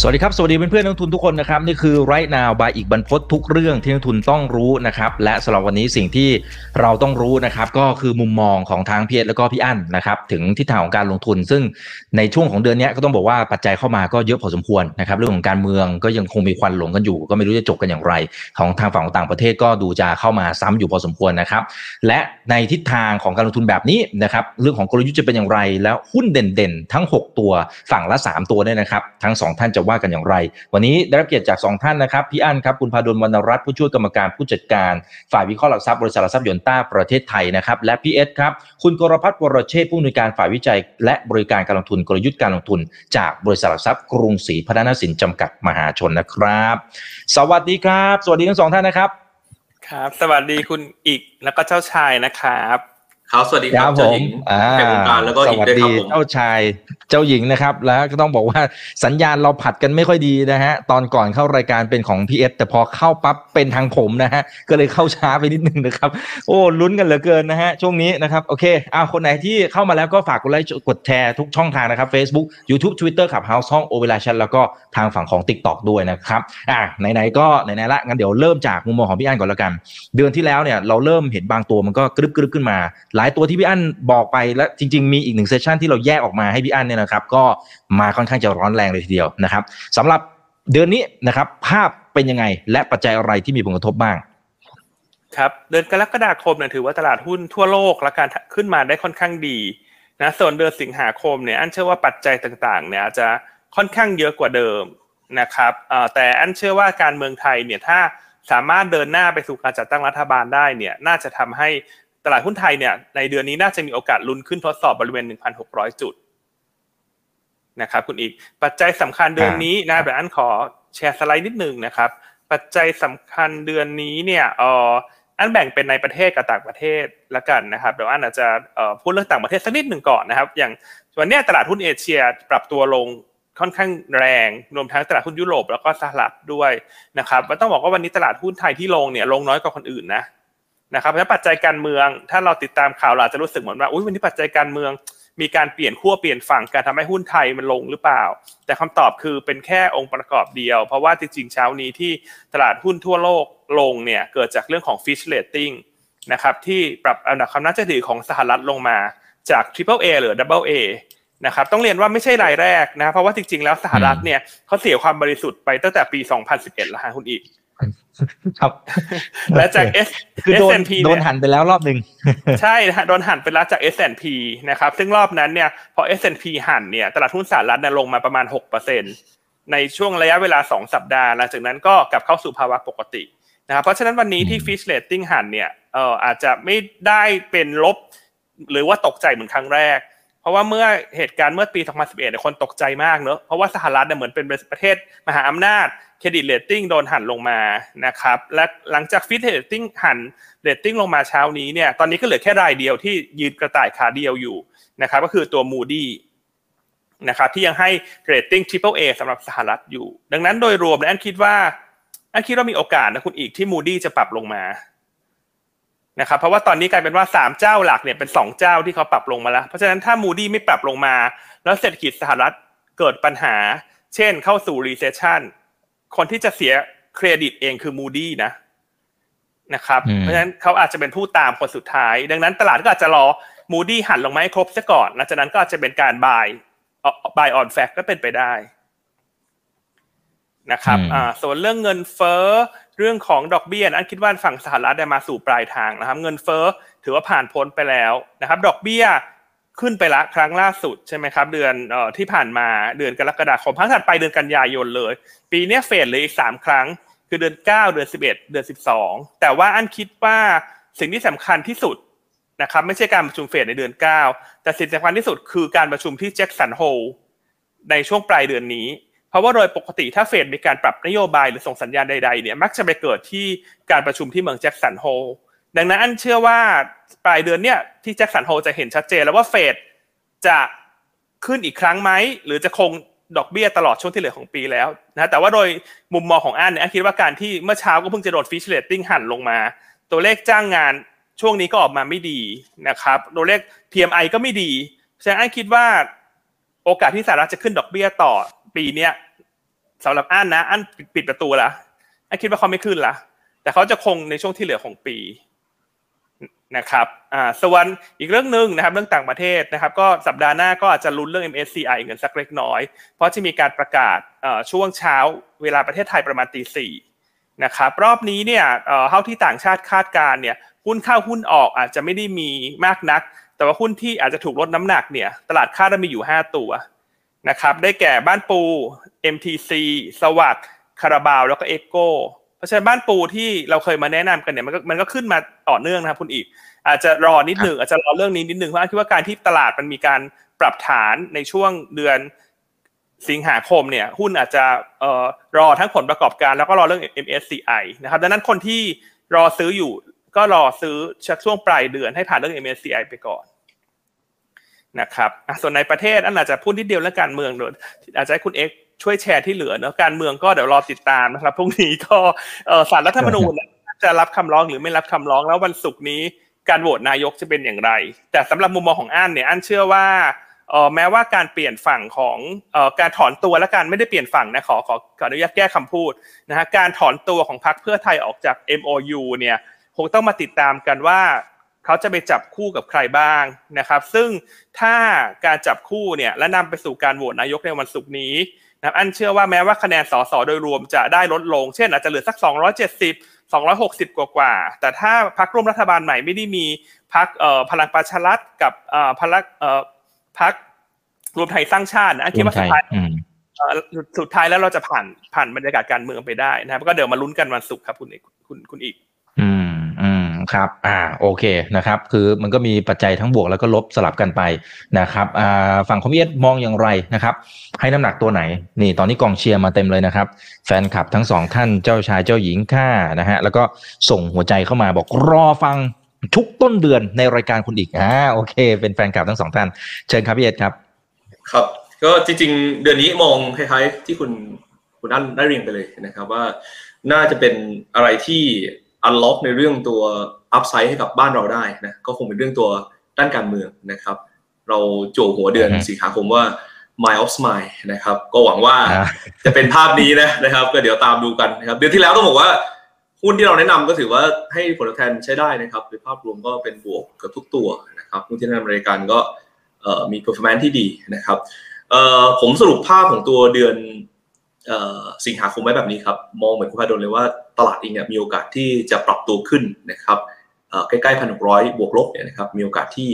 สวัสดีครับ สวัสดีเพื่อนๆนักทุนทุกคนนะครับ นี่คือ right now by อีกบรรพททุกเรื่องที่นักทุนต้องรู้นะครับ และสำหรับวันนี้สิ่งที่เราต้องรู้นะครับ ก็คือมุมมองของทางพีเอแล้วก็พี่อั้นนะครับ ถึงทิศทางของการลงทุน ซึ่งในช่วงของเดือนนี้ก็ต้องบอกว่าปัจจัยเข้ามาก็เยอะพอสมควรนะครับ เรื่องของการเมืองก็ยังคงมีควันหลงกันอยู่ ก็ไม่รู้จะจบกันอย่างไร ของทางฝั่งของต่างประเทศก็ดูจะเข้ามาซ้ำอยู่พอสมควรนะครับ และในทิศทางของการลงทุนแบบนี้นะครับ เรื่องของกลยุทธ์จะเป็นอย่างไร แล้วหุ้นเด่นๆ ทั้ง 6 ตัวฝั่งละ 3 ตัวเนี่ยนะครับ ทั้ง 2 ท่านจะว่ากันอย่างไร วันนี้ได้รับเกียรติจาก 2 ท่านนะครับพี่อั้นครับคุณพาดลวรรณรัตน์ผู้ช่วยกรรมการผู้จัดการ ฝ่ายวิเคราะห์หลักทรัพย์บริษัทหลักทรัพย์ยนต้าประเทศไทยนะครับและพี่เอสครับคุณกรพัฒน์วรเชษผู้อำนวยการฝ่ายวิจัย และบริการการลงทุนกลยุทธ์การลงทุน จากบริษัทหลักทรัพย์กรุงศรีพัฒนสินจำกัดมหาชนนะครับ สวัสดีครับ สวัสดีทั้งสองท่านนะครับครับ สวัสดีคุณอีกแล้วก็เจ้าชายนะครับ ครับสวัสดีครับเจ้าหญิงอ่าแห่งวงการแล้วก็สอีกวัสด้วยคดีรับผมเจ้าชายเจ้าหญิงนะครับ แล้วก็ต้องบอกว่าสัญญาณเราผัดกันไม่ค่อยดีนะฮะ ตอนก่อนเข้ารายการเป็นของพีเอสแต่พอเข้าปั๊บเป็นทางผมนะฮะ ก็เลยเข้าช้าไปนิดนึงนะครับ โอ้ลุ้นกันเหลือเกินนะฮะ ช่วงนี้นะครับ โอเคอ้าวคนไหนที่เข้ามาแล้วก็ฝากกดไลค์กดแชร์ทุกช่องทางนะครับ Facebook YouTube Twitter ขับ House ห้องโอเวลาชันแล้วก็ทางฝั่งของ TikTok ด้วยนะครับอะไหนๆก็ไหนๆละงั้นเดี๋ยวเริ่มจากมุมมองของพี่อั้นก่อนแล้วกัน เดือนที่แล้วเนี่ยเราเริ่มเห็นบางตัวมันก็กรึบกรึบขึ้นมาหลายตัวที่พี่อั้นบอกไปและจริง ๆ มีอีกหนึ่งเซสชันที่เราแยกออกมาให้พี่อั้นเนี่ยนะครับ ก็มาค่อนข้างจะร้อนแรงเลยทีเดียวนะครับสำหรับเดือนนี้นะครับ ภาพเป็นยังไงและปัจจัยอะไรที่มีผลกระทบบ้างครับเดือนกรกฎาคมเนี่ยถือว่าตลาดหุ้นทั่วโลกและการขึ้นมาได้ค่อนข้างดีนะส่วนเดือนสิงหาคมเนี่ยอันเชื่อว่าปัจจัยต่างๆเนี่ยอาจจะค่อนข้างเยอะกว่าเดิมนะครับแต่อันเชื่อว่าการเมืองไทยเนี่ยถ้าสามารถเดินหน้าไปสู่การจัดตั้งรัฐบาลได้เนี่ยน่าจะทำให้ ตลาดหุ้นไทยเนี่ยในเดือนนี้น่าจะมีโอกาสลุ้นขึ้นทดสอบบริเวณ 1,600 จุดนะครับคุณอีก ปัจจัยสำคัญเดือนนี้นะเดี๋ยวอันขอแชร์สไลด์นิดนึงนะครับ ปัจจัยสำคัญเดือนนี้เนี่ยเอ่ออันแบ่งเป็นในประเทศกับต่างประเทศละกันนะครับเดี๋ยวอันอาจจะเอ่อพูดเรื่องต่างประเทศสักนิดหนึ่งก่อนนะครับ อย่างวันเนี้ยตลาดหุ้นเอเชียปรับตัวลงค่อนข้างแรงรวมทั้งตลาดหุ้นยุโรปแล้วก็สหรัฐด้วยนะครับมันต้องบอกว่าวันนี้ตลาดหุ้นไทยที่ลงเนี่ยลงน้อยกว่าคนอื่นนะ นะครับเพราะฉะนั้นปัจจัยการเมือง ถ้าเราติดตามข่าวเราอาจจะรู้สึกเหมือนว่าอุ้ยวันนี้ปัจจัยการเมือง มีการเปลี่ยนขั้วเปลี่ยนฝั่งการทำให้หุ้นไทยมันลงหรือเปล่า แต่คำตอบคือเป็นแค่องค์ประกอบเดียว เพราะว่าจริงๆเช้านี้ที่ตลาดหุ้นทั่วโลกลงเนี่ยเกิดจากเรื่องของ Fitch Rating นะครับที่ปรับอันดับความน่าเชื่อถือของสหรัฐลงมาจาก Triple A หรือ Double A นะครับต้องเรียนว่าไม่ใช่รายแรกนะเพราะว่าจริงๆ แล้วสหรัฐเนี่ยเขาเสียความบริสุทธิ์ไปตั้งแต่ปี 2011แล้วฮะคุณอีก ครับ และจาก S คือโดน S&P โดนเยหันไปแล้วรอบหนึ่งใช่นะฮะโดนหันไปแล้วจาก S&P นะครับ ซึ่งรอบนั้นเนี่ยพอ S&P หันเนี่ยตลาดหุ้นสหรัฐเนี่ยลงมาประมาณ6%ในช่วงระยะเวลา2สัปดาห์หลังจากนั้นก็กลับเข้าสู่ภาวะปกตินะครับเพราะฉะนั้นวันนี้ที่ Fitch Rating หันเนี่ยเอ่ออาจจะไม่ได้เป็นลบ หรือว่าตกใจเหมือนครั้งแรก เพราะว่าเมื่อเหตุการณ์เมื่อปี 2011เนี่ยคนตกใจมากเนอะเพราะว่าสหรัฐเนี่ยเหมือนเป็นประเทศมหาอำนาจเครดิตเรตติ้งโดนหั่นลงมานะครับและหลังจาก Fitch Rating หั่นเรตติ้งลงมาเช้านี้เนี่ยตอนนี้ก็เหลือแค่รายเดียวที่ยืนกระต่ายขาเดียวอยู่นะครับก็คือตัว Moody นะครับที่ยังให้เรตติ้ง Triple A สำหรับสหรัฐอยู่ ดังนั้นโดยรวมแล้วอันคิดว่าอันคิดว่ามีโอกาสนะคุณอีกที่ Moody จะปรับลงมา นะครับเพราะว่าตอนนี้กลายเป็นว่าสามเจ้าหลักเนี่ยเป็นสองเจ้าที่เขาปรับลงมาแล้ว เพราะฉะนั้นถ้า Moody ไม่ปรับลงมา แล้วเศรษฐกิจสหรัฐเกิดปัญหา เช่นเข้าสู่ recession คนที่จะเสียเครดิตเองคือ Moody นะนะครับอืมเพราะฉะนั้นเขาอาจจะเป็นผู้ตามคนสุดท้าย ดังนั้นตลาดก็อาจจะรอมูดี้หันลงมาให้ครบซะก่อนหลังจากนั้นก็อาจจะเป็นการ buy buy on fact ก็เป็นไปได้นะครับอืมอ่าส่วนเรื่องเงินเฟ้อ เรื่องของดอกเบี้ยนะอันคิดว่าฝั่งสหรัฐได้มาสู่ปลายทางนะครับ เงินเฟ้อถือว่าผ่านพ้นไปแล้วนะครับ ดอกเบี้ยขึ้นไปละครั้งล่าสุดใช่ไหมครับ เดือนออที่ผ่านมาเดือนกรกฎาคมครั้งถัดไปเดือนกันยายนเลย ปีนี้เฟดเลืออีกสามครั้ง คือเดือนเก้าเดือนสิบเอ็ดเดือนสิบสองแต่ว่าอันคิดว่าสิ่งที่สำคัญที่สุดนะครับไม่ใช่การประชุมเฟดในเดือนเก้าแต่สิ่งสำคัญที่สุดคือการประชุมที่แจ็คสันโฮลในช่วงปลายเดือนนี้ เพราะว่าโดยปกติถ้าเฟดมีการปรับนโยบายหรือส่งสัญญาณใดๆเนี่ยมักจะไปเกิดที่การประชุมที่เมืองแจ็คสันโฮลดังนั้นอันเชื่อว่าปลายเดือนเนี่ยที่แจ็คสันโฮลจะเห็นชัดเจนแล้วว่าเฟดจะขึ้นอีกครั้งไหมหรือจะคงดอกเบี้ยตลอดช่วงที่เหลือของปีแล้วนะแต่ว่าโดยมุมมองของอันเนี่ยอันคิดว่าการที่เมื่อเช้าก็เพิ่งจะโดนฟิชเรตติ้งหันลงมา ตัวเลขจ้างงานช่วงนี้ก็ออกมาไม่ดีนะครับตัวเลข PMI ก็ไม่ดีฉะนั้นอันคิดว่า โอกาสที่สหรัฐจะขึ้นดอกเบี้ยต่อปีเนี้ยสำหรับอันนะอันปิดประตูละอันคิดว่าเขาไม่ขึ้นละแต่เขาจะคงในช่วงที่เหลือของปีนะครับอ่าส่วนอีกเรื่องหนึ่งนะครับเรื่องต่างประเทศนะครับ ก็สัปดาห์หน้าก็อาจจะลุ้นเรื่อง MSCI เงินสักเล็กน้อย เพราะจะมีการประกาศช่วงเช้าเวลาประเทศไทยประมาณตีสี่นะครับรอบนี้เนี่ยเท่าที่ต่างชาติคาดการเนี่ยหุ้นเข้าหุ้นออกอาจจะไม่ได้มีมากนัก แต่ว่าหุ้นที่อาจจะถูกลดน้ำหนักเนี่ย ตลาดคาดว่ามีอยู่ 5 ตัวนะครับ ได้แก่บ้านปู MTC สวัสด์คาราบาว แล้วก็เอ็กโกเพราะฉะนั้นบ้านปูที่เราเคยมาแนะนำกันเนี่ยมันก็มันก็ขึ้นมาต่อเนื่องนะครับคุณอีก อาจจะรอนิดหนึ่งอาจจะรอเรื่องนี้นิดหนึ่งเพราะคิดว่าการที่ตลาดมันมีการปรับฐานในช่วงเดือนสิงหาคมเนี่ยหุ้นอาจจะเอ่อรอทั้งผลประกอบการแล้วก็รอเรื่อง MSCI นะครับดังนั้นคนที่รอซื้ออยู่ ก็รอซื้อชักช่วงปลายเดือนให้ผ่านเรื่อง MSCI ไปก่อนนะครับส่วนในประเทศอันอาจจะพูดนิดเดียวเรื่องการเมืองโดยอาจจะให้คุณเอ็กช่วยแชร์ที่เหลือเนาะการเมืองก็เดี๋ยวรอติดตามนะครับพรุ่งนี้ก็สารรัฐธรรมนูญจะรับคำร้องหรือไม่รับคำร้องแล้ววันศุกร์นี้การโหวตนายกจะเป็นอย่างไร แต่สำหรับมุมมองของอันเนี่ยอันเชื่อว่าแม้ว่าการเปลี่ยนฝั่งของการถอนตัวและการไม่ได้เปลี่ยนฝั่งนะขอขอขออนุญาตแก้คำพูดนะฮะการถอนตัวของพรรคเพื่อไทยออกจาก MOU เนี่ย คงต้องมาติดตามกันว่าเขาจะไปจับคู่กับใครบ้างนะครับ ซึ่งถ้าการจับคู่เนี่ยและนำไปสู่การโหวตนายกในวันศุกร์นี้นะอันเชื่อว่าแม้ว่าคะแนนสสโดยรวมจะได้ลดลง เช่นอาจจะเหลือสัก 270 260 กว่ากว่า แต่ถ้าพรรคร่วมรัฐบาลใหม่ไม่ได้มีพรรคพลังประชารัฐกับพลังพรรครวมไทยสร้างชาตินะคิดว่าสุดท้ายสุดท้ายแล้วเราจะผ่านผ่านบรรยากาศการเมืองไปได้นะครับก็เดี๋ยวมาลุ้นกันวันศุกร์ครับคุณคุณคุณอีก อืมอืม ครับอ่าโอเคนะครับคือมันก็มีปัจจัยทั้งบวกแล้วก็ลบสลับกันไปนะครับอ่าฝั่งคอมเมนต์มองอย่างไรนะครับให้น้ำหนักตัวไหนนี่ตอนนี้กองเชียร์มาเต็มเลยนะครับ แฟนคลับทั้งสองท่านเจ้าชายเจ้าหญิงข้านะฮะแล้วก็ส่งหัวใจเข้ามาบอกรอฟังทุกต้นเดือนในรายการคุณอีกอ่าโอเค เป็นแฟนคลับทั้งสองท่าน เชิญครับพี่เอ็ดครับ ครับ ก็จริง ๆ เดือนนี้มองคล้ายๆที่คุณคุณนั่นได้เรียนไปเลยนะครับว่าน่าจะเป็นอะไรที่ unlock ในเรื่องตัว upside ให้กับบ้านเราได้นะก็คงเป็นเรื่องตัวด้านการเมืองนะครับ เราโจหัวเดือนสิงหาคมว่า My of Smile นะครับ ก็หวังว่าจะเป็นภาพนี้นะนะครับ ก็เดี๋ยวตามดูกันนะครับเดือนที่แล้วต้องบอกว่าหุ้นที่เราแนะนำก็ถือว่าให้ผลตอบแทนใช้ได้นะครับโดยภาพรวมก็เป็นบวกกับทุกตัวนะครับหุ้นที่แนะนำรายการก็มี performance ที่ดีนะครับผมสรุปภาพของตัวเดือน สิงหาคมไว้แบบนี้ครับ มองเหมือนคุณพาดลเลยว่าตลาดเองเนี่ยมีโอกาสที่จะปรับตัวขึ้นนะครับใกล้ๆพันหกร้อยบวกลบเนี่ยนะครับมีโอกาสที่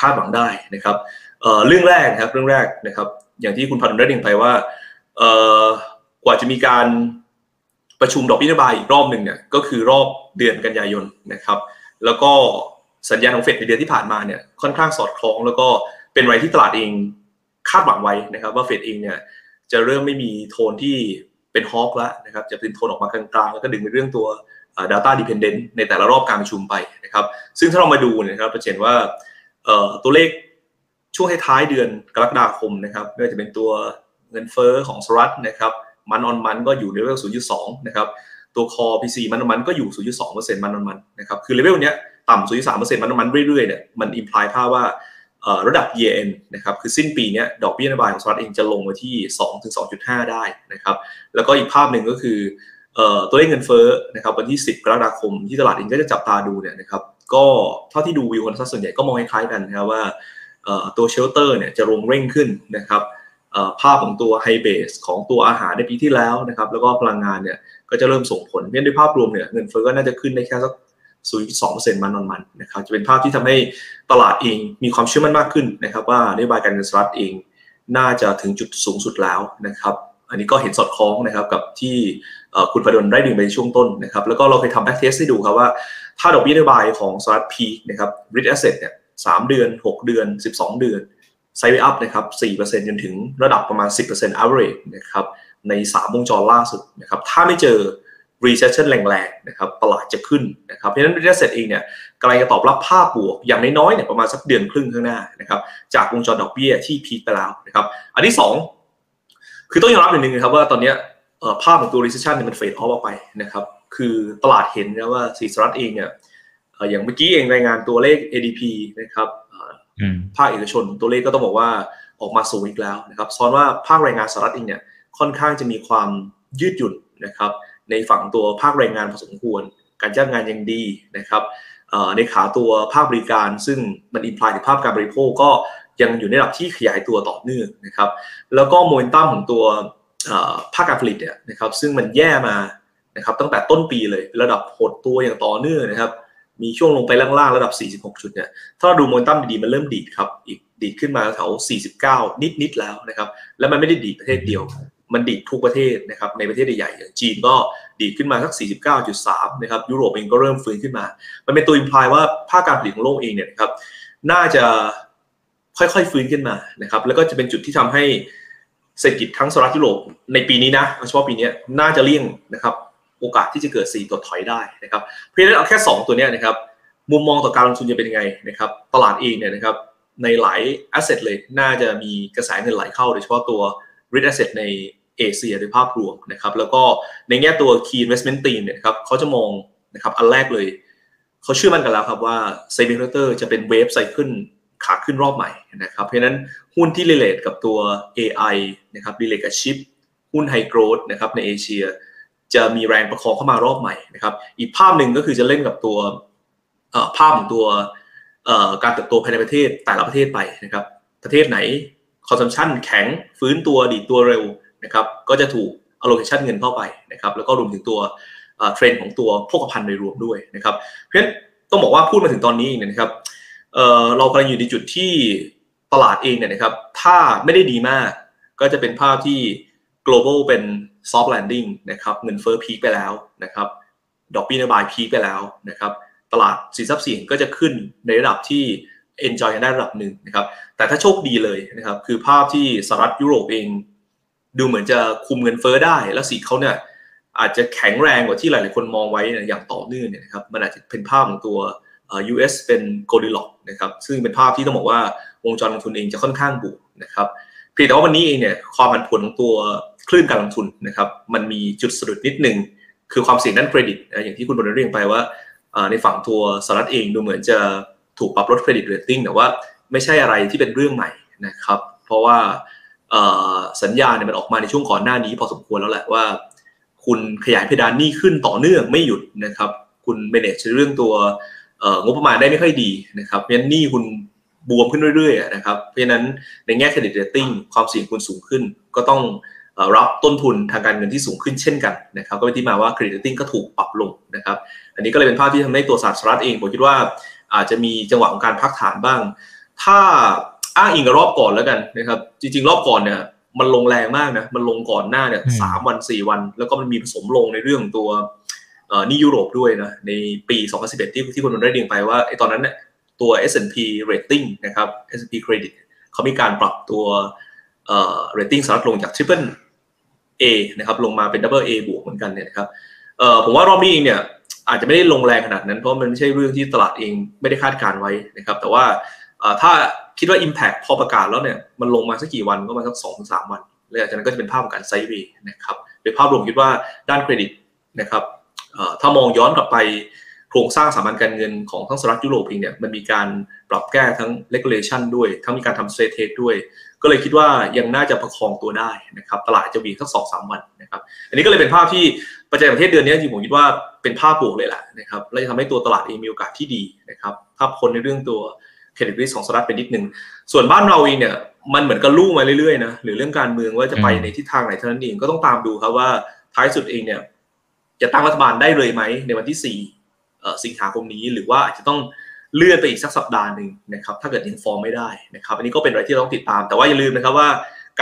คาดหวังได้นะครับเรื่องแรกนะครับเรื่องแรกนะครับอย่างที่คุณพันธ์ได้เรียนไปว่ากว่าจะมีการประชุมดอกเบี้ยนโยบายอีกรอบหนึ่งเนี่ยก็คือรอบเดือนกันยายนนะครับแล้วก็สัญญาณของเฟดในเดือนที่ผ่านมาเนี่ยค่อนข้างสอดคล้อง แล้วก็เป็นไรที่ตลาดเองคาดหวังไว้นะครับว่าเฟดเองเนี่ย จะเริ่มไม่มีโทนที่เป็น hawk แล้วนะครับจะเป็นโทนออกมากลางๆ แล้วก็ดึงไปเรื่องตัว data dependent ในแต่ละรอบการประชุมไปนะครับ ซึ่งถ้าเรามาดูนะครับจะเห็นว่าตัวเลขช่วงท้ายเดือนกรกฎาคมนะครับไม่ว่าจะเป็นตัวเงินเฟ้อของสหรัฐนะครับ month on month ก็อยู่ใน level 0.2 นะครับ ตัวคอ PC มันออนมันก็อยู่ 0.2% month on month นะครับ คือเลเวลเนี้ยต่ำ 0.3% month on month เรื่อยๆเนี่ยมัน imply ภาพว่า ระดับ year end นะครับคือสิ้นปีนี้ดอกเบี้ยนโยบายของสหรัฐเองจะลงมาที่2ถึง2.5 ได้นะครับแล้วก็อีกภาพหนึ่งก็คือตัวเลขเงินเฟ้อนะครับวันที่ 10 กรกฎาคมที่ตลาดเองก็จะจับตาดูเนี่ยนะครับก็เท่าที่ดูวิวคนส่วนใหญ่ก็มองคล้ายกันนะครับว่าตัวเชลเตอร์เนี่ยจะลงเร่งขึ้นนะครับภาพของตัวไฮเบสของตัวอาหารในปีที่แล้วนะครับแล้วก็พลังงานเนี่ยก็จะเริ่มส่งผลเพราะในภาพรวมเนี่ยเงินเฟ้อก็น่าจะขึ้นได้แค่สัก 0.2%มันนอนมันนะครับจะเป็นภาพที่ทำให้ตลาดเองมีความเชื่อมั่นมากขึ้นนะครับ ว่านโยบายการเงินสหรัฐเองน่าจะถึงจุดสูงสุดแล้วนะครับ อันนี้ก็เห็นสอดคล้องนะครับกับที่คุณประดลได้ดึงไปช่วงต้นนะครับ แล้วก็เราเคยทำ backtest ให้ดูครับว่า ถ้าดอกเบี้ยนโยบายของสหรัฐ peak นะครับ risk asset เนี่ยสามเดือน 6 เดือน 12 เดือน side up นะครับ4%จนถึงระดับประมาณ 10% average นะครับใน 3 วงจรล่าสุดนะครับ ถ้าไม่เจอ recession แรงๆนะครับตลาดจะขึ้นนะครับเพราะฉะนั้น real estate เองเนี่ยกำลังจะตอบรับภาพบวกอย่างน้อยๆเนี่ยประมาณสักเดือนครึ่งข้างหน้านะครับจากวงจรดอกเบี้ยที่พีคไปแล้วนะครับอันที่ 2 คือต้องยอมรับอย่างหนึ่งนะครับว่าตอนนี้ภาพของตัว recession เนี่ยมันเฟดออฟออกไปนะครับคือตลาดเห็นนะว่าสีสหรัฐเองเนี่ยอย่างเมื่อกี้เองรายงานตัวเลข ADP นะครับภาคเอกชนตัวเลขก็ต้องบอกว่าออกมาสูงอีกแล้วนะครับซ้อนว่าภาคแรงงานสหรัฐเองเนี่ยค่อนข้างจะมีความยืดหยุ่นนะครับ ในฝั่งตัวภาคแรงงานพอสมควร การจ้างงานยังดีนะครับในขาตัวภาคบริการซึ่งมันอินพลายถึงภาพการบริโภคก็ยังอยู่ในระดับที่ขยายตัวต่อเนื่องนะครับ แล้วก็โมเมนตัมของตัวภาคการผลิตเนี่ยนะครับซึ่งมันแย่มานะครับตั้งแต่ต้นปีเลยระดับหดตัวอย่างต่อเนื่องนะครับ มีช่วงลงไปล่างๆระดับ 46 จุดเนี่ยถ้าเราดูโมเมนตัมดีๆมันเริ่มดีดครับอีกดีดขึ้นมาแถว 49 นิดๆแล้วนะครับ แล้วมันไม่ได้ดีดประเทศเดียว มันดีดทุกประเทศนะครับในประเทศใหญ่ๆอย่างจีนก็ดีดขึ้นมาสัก 49.3 นะครับยุโรปเองก็เริ่มฟื้นขึ้นมา มันเป็นตัวอิมพลายว่าภาคการผลิตของโลกเองเนี่ยนะครับน่าจะค่อยๆฟื้นขึ้นมานะครับแล้วก็จะเป็นจุดที่ทำให้เศรษฐกิจทั้งสหรัฐยุโรปในปีนี้นะเฉพาะปีนี้น่าจะเลี่ยงนะครับโอกาสที่จะเกิดสีตัวถอยได้นะครับเพราะฉะนั้นเอาแค่ 2 ตัวนี้นะครับมุมมองต่อการลงทุนจะเป็นยังไงนะครับตลาดเองเนี่ยนะครับในหลาย asset เลยน่าจะมีกระแสเงินไหลเข้าโดยเฉพาะตัว real asset ในเอเชียโดยภาพรวมนะครับแล้วก็ในแง่ตัว key investment team เนี่ยครับเขาจะมองนะครับอันแรกเลย เขาเชื่อมั่นกันแล้วครับว่า semiconductor จะเป็นเวฟไซขึ้นขาขึ้นรอบใหม่นะครับเพราะฉะนั้นหุ้นที่ relate กับตัว AI นะครับ relate กับชิปหุ้น high growth นะครับในเอเชีย จะมีแรงประคองเข้ามารอบใหม่นะครับอีกภาพหนึ่งก็คือจะเล่นกับตัวภาพของตัวการเติบโตภายในประเทศแต่ละประเทศไปนะครับประเทศไหน คอนซัมชันแข็งฟื้นตัวดีตัวเร็วนะครับก็จะถูก allocation เงินเข้าไปนะครับแล้วก็รวมถึงตัวเทรนด์ของตัวพวกภัณฑ์โดยรวมด้วยนะครับเพราะฉะนั้นต้องบอกว่าพูดมาถึงตอนนี้เนี่ยนะครับเรากำลังอยู่ในจุดที่ตลาดเองเนี่ยนะครับถ้าไม่ได้ดีมาก ก็จะเป็นภาพที่ global เป็น soft landing นะครับเงินเฟ้อพีคไปแล้วนะครับดอกเบี้ยนโยบายพีคไปแล้วนะครับตลาดสินทรัพย์สินก็จะขึ้นในระดับที่ enjoy กันได้ระดับหนึ่งนะครับ แต่ถ้าโชคดีเลยนะครับ คือภาพที่สหรัฐยุโรปเอง ดูเหมือนจะคุมเงินเฟ้อได้ แล้วสีเขาเนี่ยอาจจะแข็งแรงกว่าที่หลาย ๆ คนมองไว้อย่างต่อเนื่องเนี่ยนะครับ มันอาจจะเป็นภาพของตัว US เป็น Goldilocks นะครับ ซึ่งเป็นภาพที่ต้องบอกว่าวงจรลงทุนเองจะค่อนข้างบวกนะครับเพียงแต่ว่าวันนี้เองเนี่ยความผันผวนของตัวคลื่นการลงทุนนะครับ มันมีจุดสะดุดนิดนึง คือความเสี่ยงด้านเครดิตนะอย่างที่คุณบรรเรียงไปว่าในฝั่งตัวสหรัฐเองดูเหมือนจะ ถูกปรับลดเครดิตเรตติ้งแต่ว่าไม่ใช่อะไรที่เป็นเรื่องใหม่นะครับ เพราะว่าสัญญาณเนี่ยมันออกมาในช่วงก่อนหน้านี้พอสมควรแล้วแหละว่า คุณขยายเพดานหนี้ขึ้นต่อเนื่องไม่หยุดนะครับ คุณ manage เรื่องตัวงบประมาณได้ไม่ค่อยดีนะครับเพราะฉะนั้นหนี้คุณบวมขึ้นเรื่อยๆนะครับเพราะฉะนั้นในแง่เครดิตเรตติ้งความเสี่ยงคุณสูงขึ้น ก็ต้องรับต้นทุนทางการเงินที่สูงขึ้นเช่นกันนะครับก็เป็นที่มาว่าเครดิตเรตติ้งก็ถูกปรับลงนะครับ อันนี้ก็เลยเป็นภาพที่ทำให้ตัวสหรัฐเองผมคิดว่า อาจจะมีจังหวะของการพักฐานบ้าง ถ้าอ้างอิงกับรอบก่อนแล้วกันนะครับ จริง ๆ รอบก่อนเนี่ยมันลงแรงมากนะ มันลงก่อนหน้าเนี่ยสามวันสี่วัน แล้วก็มันมีผสมลงในเรื่องตัวนี่ยุโรปด้วยนะ ในปี 2011 ที่ที่คุณได้เรียงไปว่าไอ้ตอนนั้นเนี่ยตัว S&P rating นะครับ S&P credit เขามีการปรับตัวเอ่อ rating สหรัฐลงจาก triple A นะครับ ลงมาเป็น double A บวกเหมือนกันเนี่ยนะครับเอ่อผมว่ารอบนี้เองเนี่ย อาจจะไม่ได้ลงแรงขนาดนั้น เพราะมันไม่ใช่เรื่องที่ตลาดเองไม่ได้คาดการไว้นะครับ แต่ว่าถ้าคิดว่า Impact พอประกาศแล้วเนี่ยมันลงมาสักกี่วันก็มาสักสองถึงสามวันแล้วจากนั้นก็จะเป็นภาพของการไซด์เวย์นะครับโดยภาพรวมคิดว่าด้านเครดิตนะครับถ้ามองย้อนกลับไปโครงสร้างสถาบันการเงินของทั้งสหรัฐยุโรปเองเนี่ยมันมีการปรับแก้ทั้ง regulation ด้วย ทั้งมีการทำ stress test ด้วย ก็เลยคิดว่ายังน่าจะประคองตัวได้นะครับตลาดจะมีสักสองสามวันนะครับอันนี้ก็เลยเป็นภาพที่ ปัจจัยประเทศเดือนนี้จริงผมคิดว่าเป็นภาพบวกเลยแหละนะครับและจะทำให้ตัวตลาดเองมีโอกาสที่ดีนะครับถ้าพ้นในเรื่องตัวเครดิตริสของสหรัฐเป็นนิดนึง ส่วนบ้านเราเองเนี่ยมันเหมือนกับลู่มาเรื่อยๆนะหรือเรื่องการเมืองว่าจะไปในทิศทางไหนเท่านั้นเองก็ต้องตามดูครับว่าท้ายสุดเองเนี่ยจะตั้งรัฐบาลได้เลยไหมในวันที่สี่สิงหาคมนี้ หรือว่าอาจจะต้องเลื่อนไปอีกสักสัปดาห์หนึ่งนะครับ ถ้าเกิดยังฟอร์มไม่ได้นะครับ อันนี้ก็เป็นอะไรที่เราต้องติดตาม แต่ว่าอย่าลืมนะครับว่า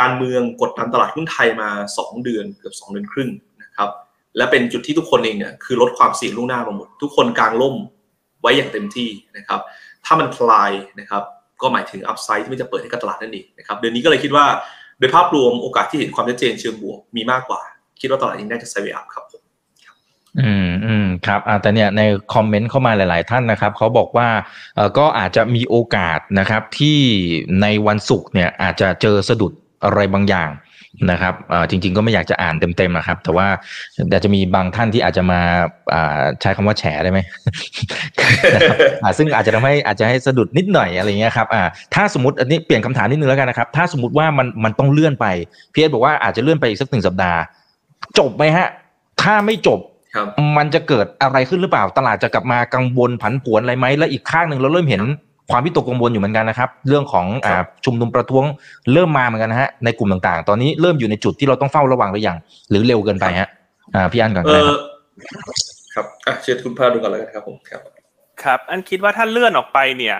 การเมืองกดดันตลาดหุ้นไทยมา 2 เดือนเกือบ2 เดือนครึ่งนะครับ และเป็นจุดที่ทุกคนเองเนี่ยคือลดความเสี่ยงล่วงหน้ามาหมด ทุกคนกลางล่มไว้อย่างเต็มที่นะครับ ถ้ามันคลายนะครับ ก็หมายถึง upside ที่มันจะเปิดให้กับตลาดนั่นเองนะครับ เดือนนี้ก็เลยคิดว่าโดยภาพรวมโอกาสที่เห็นความชัดเจนเชิงบวกมีมากกว่า คิดว่าตลาดนี้น่าจะ sideway up ครับอืมอืมครับอ่าแต่เนี่ยในคอมเมนต์เข้ามาหลาย ๆ ท่านนะครับเขาบอกว่าเออก็อาจจะมีโอกาสนะครับที่ในวันศุกร์เนี่ยอาจจะเจอสะดุดอะไรบางอย่าง นะครับจริง ๆ ก็ไม่อยากจะอ่านเต็มๆนะครับ แต่ว่าแต่จะมีบางท่านที่อาจจะมาใช้คำว่าแฉได้ไหมซึ่งอาจจะทำให้อาจจะให้สะดุดนิดหน่อยอะไรเงี้ยครับถ้าสมมติอันนี้เปลี่ยนคำถามนิดนึงแล้วกันนะครับ ถ้าสมมติว่ามันมันต้องเลื่อนไปพีเอสบอกว่าอาจจะเลื่อนไปอีกสักหนึ่งสัปดาห์ จบไหมฮะ ถ้าไม่จบมันจะเกิดอะไรขึ้นหรือเปล่า ตลาดจะกลับมากังวลผันผวนอะไรไหมและอีกข้างหนึ่งเราเริ่มเห็น ความวิตกกังวลอยู่เหมือนกันนะครับ เรื่องของอ่าชุมนุมประท้วงเริ่มมาเหมือนกันนะฮะในกลุ่มต่างๆ ตอนนี้เริ่มอยู่ในจุดที่เราต้องเฝ้าระวังหรือยังหรือเร็วเกินไปฮะอ่าพี่อันก่อนครับครับอะเชิญคุณพาดูก่อนแล้วกันครับผมครับ ครับ อันคิดว่าถ้าเลื่อนออกไปเนี่ย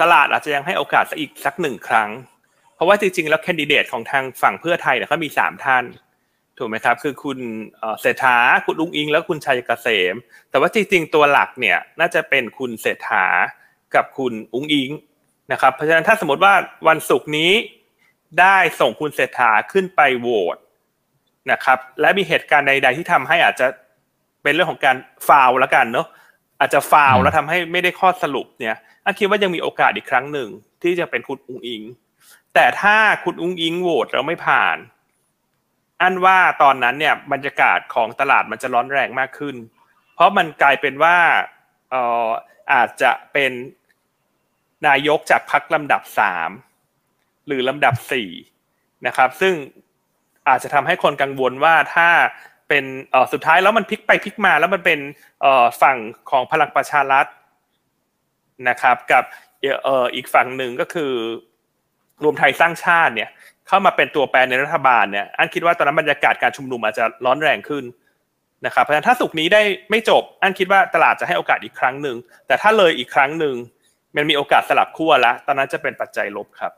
ตลาดอาจจะยังให้โอกาสอีกสักหนึ่งครั้ง เพราะว่าจริงๆแล้วแคนดิเดตของทางฝั่งเพื่อไทยเนี่ยเขามีสามท่านถูกไหมครับ คือคุณเศรษฐา คุณลุงอิง แล้วคุณชัยเกษม แต่ว่าจริงๆ ตัวหลักเนี่ย น่าจะเป็นคุณเศรษฐา กับคุณอุ้งอิงนะครับ เพราะฉะนั้นถ้าสมมติว่าวันศุกร์นี้ได้ส่งคุณเศรษฐาขึ้นไปโหวตนะครับ และมีเหตุการณ์ใด ๆ ที่ทำให้อาจจะเป็นเรื่องของการฟาวแล้วกันเนาะอาจจะฟาวแล้วทำให้ไม่ได้ข้อสรุปเนี่ยอันคิดว่ายังมีโอกาสอีกครั้งหนึ่งที่จะเป็นคุณอุ้งอิง แต่ถ้าคุณอุ้งอิงโหวตแล้วไม่ผ่าน อันว่าตอนนั้นเนี่ยบรรยากาศของตลาดมันจะร้อนแรงมากขึ้น เพราะมันกลายเป็นว่าเอ่ออาจจะเป็น นายกจากพักลำดับสามหรือลำดับสี่นะครับ ซึ่งอาจจะทำให้คนกังวลว่าถ้าเป็นสุดท้ายแล้วมันพลิกไปพลิกมาแล้วมันเป็นฝั่งของพลังประชารัฐนะครับ กับอีกฝั่งหนึ่งก็คือรวมไทยสร้างชาติเนี่ยเข้ามาเป็นตัวแปรในรัฐบาลเนี่ยอันคิดว่าตอนนั้นบรรยากาศการชุมนุมอาจจะร้อนแรงขึ้นนะครับเพราะฉะนั้นถ้าสุกนี้ได้ไม่จบอันคิดว่าตลาดจะให้โอกาสอีกครั้งหนึ่งแต่ถ้าเลยอีกครั้งหนึ่ง มันมีโอกาสสลับขั้วแล้วตอนนั้นจะเป็นปัจจัยลบครับ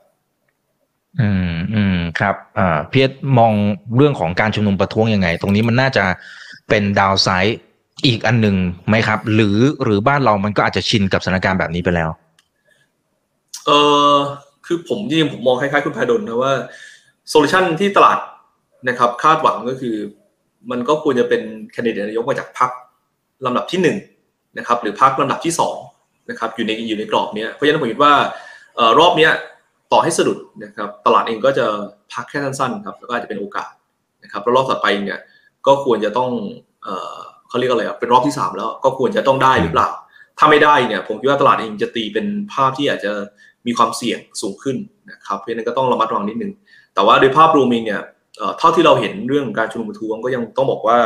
อืมอืมครับอ่าพียรมองเรื่องของการชุมนุมประท้วงยังไง ตรงนี้มันน่าจะเป็น downside อีกอันหนึ่งไหมครับ หรือหรือบ้านเรามันก็อาจจะชินกับสถานการณ์แบบนี้ไปแล้ว เออคือผมจริงผมมองคล้ายๆคุณพาดลนะว่า solution ที่ตลาดนะครับ คาดหวังก็คือมันก็ควรจะเป็นแคนดิเดตนายกมาจากพรรคลำดับที่หนึ่งนะครับ หรือพรรคลำดับที่สอง นะครับอยู่ในอยู่ในกรอบนี้เพราะฉะนั้นผมคิดว่ารอบนี้ต่อให้สะดุดนะครับตลาดเองก็จะพักแค่สั้นๆครับแล้วก็อาจจะเป็นโอกาสนะครับแล้วรอบต่อไปเนี่ยก็ควรจะต้องเขาเรียกอะไรอะเป็นรอบที่ 3 แล้วก็ควรจะต้องได้หรือเปล่า ถ้าไม่ได้เนี่ยผมคิดว่าตลาดเองจะตีเป็นภาพที่อาจจะมีความเสี่ยงสูงขึ้นนะครับเพราะฉะนั้นก็ต้องระมัดระวังนิดนึง แต่ว่าโดยภาพรวมเองเนี่ยเท่าที่เราเห็นเรื่องการชุมนุมประท้วงก็ยังต้องบอกว่า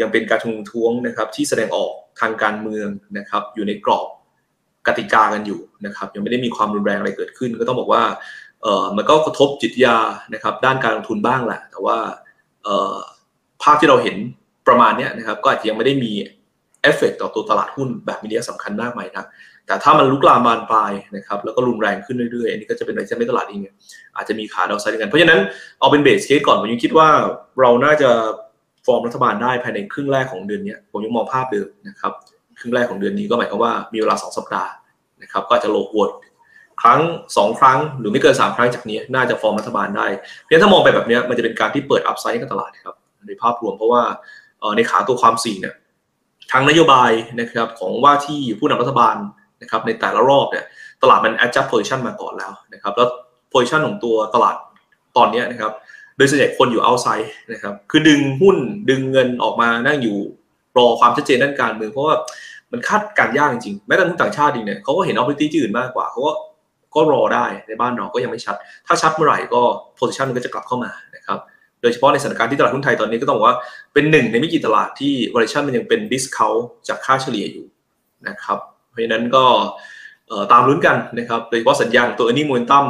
ยังเป็นการชุมนุมท้วงนะครับที่แสดงออกทางการเมืองนะครับอยู่ในกรอบ กติกากันอยู่นะครับ ยังไม่ได้มีความรุนแรงอะไรเกิดขึ้น ก็ต้องบอกว่าเออมันก็กระทบจิตยานะครับด้านการลงทุนบ้างแหละแต่ว่าเออภาพที่เราเห็นประมาณนี้นะครับก็อาจจะยังไม่ได้มีเอฟเฟกต่อตัวตลาดหุ้นแบบมีนัยสำคัญมากมายนะแต่ถ้ามันลุกลามบานปลายนะครับแล้วก็รุนแรงขึ้นเรื่อยๆอันนี้ก็จะเป็นอะไรที่ไม่ตลาดเองเนี่ยอาจจะมีขา downside กัน เพราะฉะนั้นเอาเป็น base case ก่อนผมยังคิดว่าเราน่าจะฟอร์มรัฐบาลได้ภายในคครึ่งแรกของเดือนนี้ผมยังมองภาพเดิมนะครับ รึ่งแรกของเดือนนี้ก็หมายความว่ามีเวลา 2 สัปดาห์นะครับก็จะโหวตครั้ง 2 ครั้งหรือไม่เกิน 3 ครั้งจากนี้น่าจะฟอร์มรัฐบาลได้เพียงถ้ามองไปแบบนี้มันจะเป็นการที่เปิด upside ให้กับตลาดครับในภาพรวมเพราะว่าในขาตัวความเสี่ยงเนี่ยทั้งนโยบายนะครับของว่าที่ผู้นำรัฐบาลนะครับในแต่ละรอบเนี่ยตลาดมัน adjust position มาก่อนแล้วนะครับแล้ว position ของตัวตลาดตอนนี้นะครับโดยส่วนใหญ่คนอยู่ outside นะครับคือดึงหุ้นดึงเงินออกมานั่งอยู่รอความชัดเจนด้านการเมืองเพราะว่า มันคาดการยากจริงๆแม้แต่ทุนต่างชาติเองเนี่ยเขาก็เห็น opportunity ที่อื่นมากกว่าเขาก็ก็รอได้ในบ้านเราก็ยังไม่ชัด ถ้าชัดเมื่อไหร่ก็ position มันก็จะกลับเข้ามานะครับโดยเฉพาะในสถานการณ์ที่ตลาดหุ้นไทยตอนนี้ก็ต้องบอกว่าเป็นหนึ่งในไม่กี่ตลาดที่ valuation มันยังเป็น discount จากค่าเฉลี่ยอยู่นะครับเพราะฉะนั้นก็ตามลุ้นกันนะครับโดยเฉพาะสัญญาณตัว earning momentum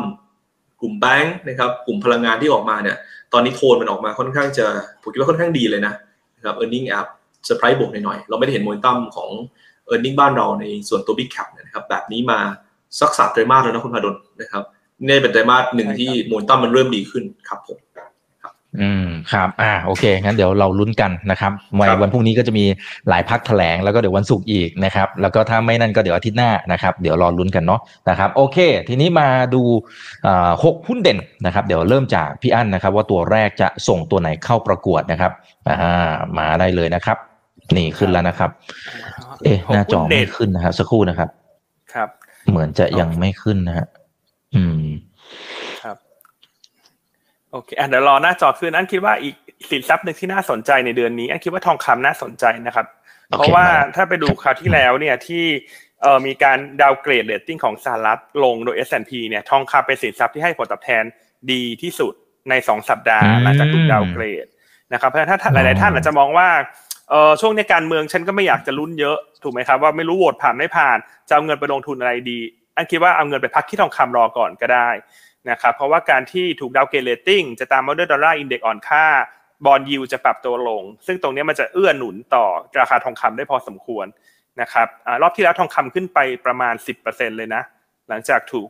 กลุ่มแบงค์นะครับกลุ่มพลังงานที่ออกมาเนี่ยตอนนี้โทนมันออกมาค่อนข้างจะผมคิดว่าค่อนข้างดีเลยนะครับ earning app เซอร์ไพรส์บวกหน่อยๆเราไม่ได้เห็นโมเมนตัมของ earning บ้านเราในส่วนตัว Big Cap นะครับแบบนี้มาสักสามไตรมาสแล้วนะคุณพาดลนะครับนี่เป็นไตรมาสหนึ่งที่โมเมนตัมมันเริ่มดีขึ้นครับผมอืมครับ อ่าโอเคงั้นเดี๋ยวเราลุ้นกันนะครับวันวันพรุ่งนี้ก็จะมีหลายพักแถลงแล้วก็เดี๋ยววันศุกร์อีกนะครับ แล้วก็ถ้าไม่นั่นก็เดี๋ยวอาทิตย์หน้านะครับ เดี๋ยวรอลุ้นกันเนาะนะครับ โอเค ทีนี้มาดูอ่าหกหุ้นเด่นนะครับ เดี๋ยวเริ่มจากพี่อั้นนะครับ ว่าตัวแรกจะส่งตัวไหนเข้าประกวดนะครับอ่ามาได้เลยนะครับ นี่ขึ้นแล้วนะครับ เอ๊ะหน้าจอไม่ขึ้นนะครับสักครู่นะครับ ครับ เหมือนจะยังไม่ขึ้นนะฮะอืม ครับโโอเคอะเดี๋ยวรอหน้าจอขึ้นอันคิดว่าอีกสินทรัพย์หนึ่งที่น่าสนใจในเดือนนี้ อันคิดว่าทองคำน่าสนใจนะครับ เพราะว่าถ้าไปดูคราวที่แล้วเนี่ยที่เอ่อมีการ downgrade rating ของสหรัฐลงโดย S&P เนี่ยทองคำเป็นสินทรัพย์ที่ให้ผลตอบแทนดีที่สุดในสองสัปดาห์หลังจากถูก downgradeนะครับเพราะฉะนั้นถ้าหลาย ๆ ท่านอาจจะมองว่า เออช่วงในการเมืองฉันก็ไม่อยากจะลุ้นเยอะถูกไหมครับว่าไม่รู้โหวตผ่านไม่ผ่านจะเอาเงินไปลงทุนอะไรดีอันคิดว่าเอาเงินไปพักที่ทองคำรอก่อนก็ได้นะครับเพราะว่าการที่ถูก downgrade rating จะตามมาด้วย dollar index อ่อนค่า bond yield จะปรับตัวลง ซึ่งตรงนี้มันจะเอื้อหนุนต่อราคาทองคำได้พอสมควรนะครับอรอบที่แล้วทองคำขึ้นไปประมาณ 10%เลยนะ หลังจากถูก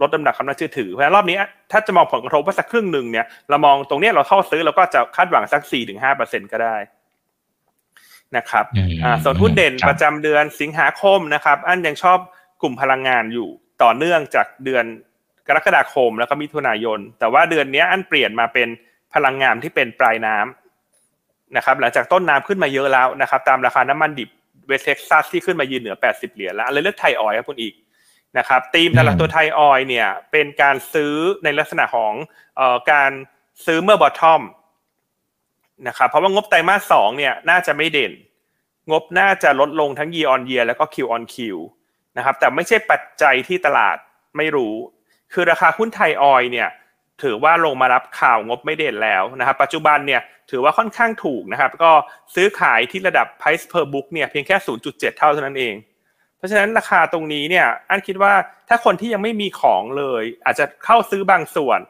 ลดน้ำหนักความน่าเชื่อถือเพราะฉะนั้นรอบนี้ถ้าจะมองผลกระทบว่าสักครึ่งหนึ่งเนี่ยเรามองตรงนี้เราเข้าซื้อเราก็จะคาดหวังสัก 4-5%ก็ได้ นะครับส่วนหุ้นเด่นประจำเดือนสิงหาคมนะครับอันยังชอบกลุ่มพลังงานอยู่ต่อเนื่องจากเดือนกรกฎาคมแล้วก็มิถุนายน แต่ว่าเดือนนี้อันเปลี่ยนมาเป็นพลังงานที่เป็นปลายน้ำนะครับหลังจากต้นน้ำขึ้นมาเยอะแล้วนะครับตามราคาน้ำมันดิบเวสเท็กซัสที่ขึ้นมายืนเหนือ 80 เหรียญแล้วเลยเลือกไทยออยครับคุณอีกนะครับธีมตลาดตัวไทยออยเนี่ยเป็นการซื้อในลักษณะของเอ่อการซื้อเมื่อบอททอม นะครับเพราะว่างบไตรมาสสองเนี่ยน่าจะไม่เด่น งบน่าจะลดลงทั้ง year on year แล้วก็ Q on Q นะครับแต่ไม่ใช่ปัจจัยที่ตลาดไม่รู้ คือราคาหุ้นไทยออยเนี่ยถือว่าลงมารับข่าวงบไม่เด่นแล้วนะครับปัจจุบันเนี่ยถือว่าค่อนข้างถูกนะครับก็ซื้อขายที่ระดับ price per book เนี่ยเพียงแค่ 0.7 เท่าเท่านั้นเอง เพราะฉะนั้นราคาตรงนี้เนี่ยอันคิดว่าถ้าคนที่ยังไม่มีของเลย อาจจะเข้าซื้อบางส่วน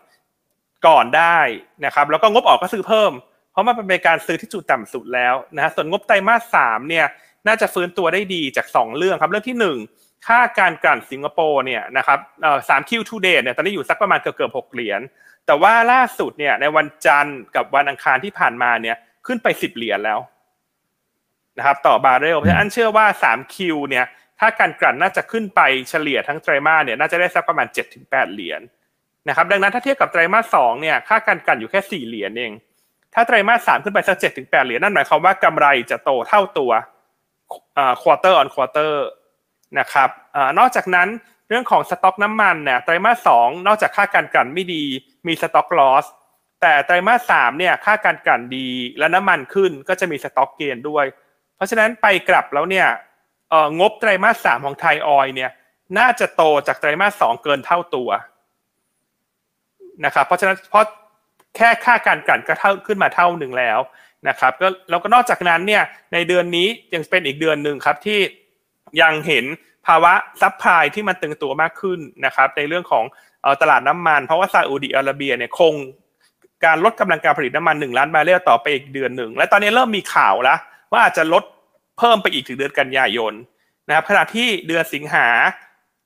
ก่อนได้นะครับแล้วก็งบออกก็ซื้อเพิ่ม เพราะมันเป็นการซื้อที่จุดต่ำสุดแล้วนะฮะส่วนงบไตรมาสสามเนี่ยน่าจะฟื้นตัวได้ดีจาก 2 เรื่องครับเรื่องที่ 1 ค่าการกลั่นสิงคโปร์เนี่ยนะครับสาม Q to date เนี่ยตอนนี้อยู่สักประมาณเกือบเกือบหกเหรียญแต่ว่าล่าสุดเนี่ยในวันจันทร์กับวันอังคารที่ผ่านมาเนี่ยขึ้นไปสิบเหรียญแล้วนะครับต่อบาร์เรลเพราะฉะนั้นอันเชื่อว่าสาม Q เนี่ยค่าการกลั่นน่าจะขึ้นไปเฉลี่ยทั้งไตรมาสเนี่ยน่าจะได้สักประมาณเจ็ดถึงแปดเหรียญนะครับดังนั้นถ้าเทียบกับไตรมาสสองเนี่ยค่าการกลั่นอยู่แค่สี่เหรียญเอง ถ้าไตรมาสสามขึ้นไปสักเจ็ดถึงแปดเหรียญนั่นหมายความว่ากำไรจะโตเท่าตัวอ่า quarter on quarter นะครับอนอกจากนั้นเรื่องของสต็อกน้ำมันเนี่ยไตรมาสสองนอกจากค่าการกลั่นไม่ดีมี stock loss แต่ไตรมาสสามเนี่ยค่าการกลั่นดีและน้ำมันขึ้นก็จะมี stock gain ด้วย เพราะฉะนั้นไปกลับแล้วเนี่ยงบไตรมาสสามของไทยออยเนี่ยน่าจะโตจากไตรมาสสองเกินเท่าตัวนะครับเพราะฉะนั้นเพราะ แค่ค่าการกลั่นก็เท่าขึ้นมาเท่าหนึ่งแล้วนะครับก็แล้วก็นอกจากนั้นเนี่ยในเดือนนี้ยังเป็นอีกเดือนหนึ่งครับที่ยังเห็นภาวะsupply ที่มันตึงตัวมากขึ้นนะครับในเรื่องของตลาดน้ำมัน เพราะว่าซาอุดิอาระเบียเนี่ยคงการลดกำลังการผลิตน้ำมันหนึ่งล้านบาร์เรลต่อไปอีกเดือนหนึ่ง และตอนนี้เริ่มมีข่าวแล้วว่าอาจจะลดเพิ่มไปอีกถึงเดือนกันยายนนะครับขณะที่เดือนสิงหา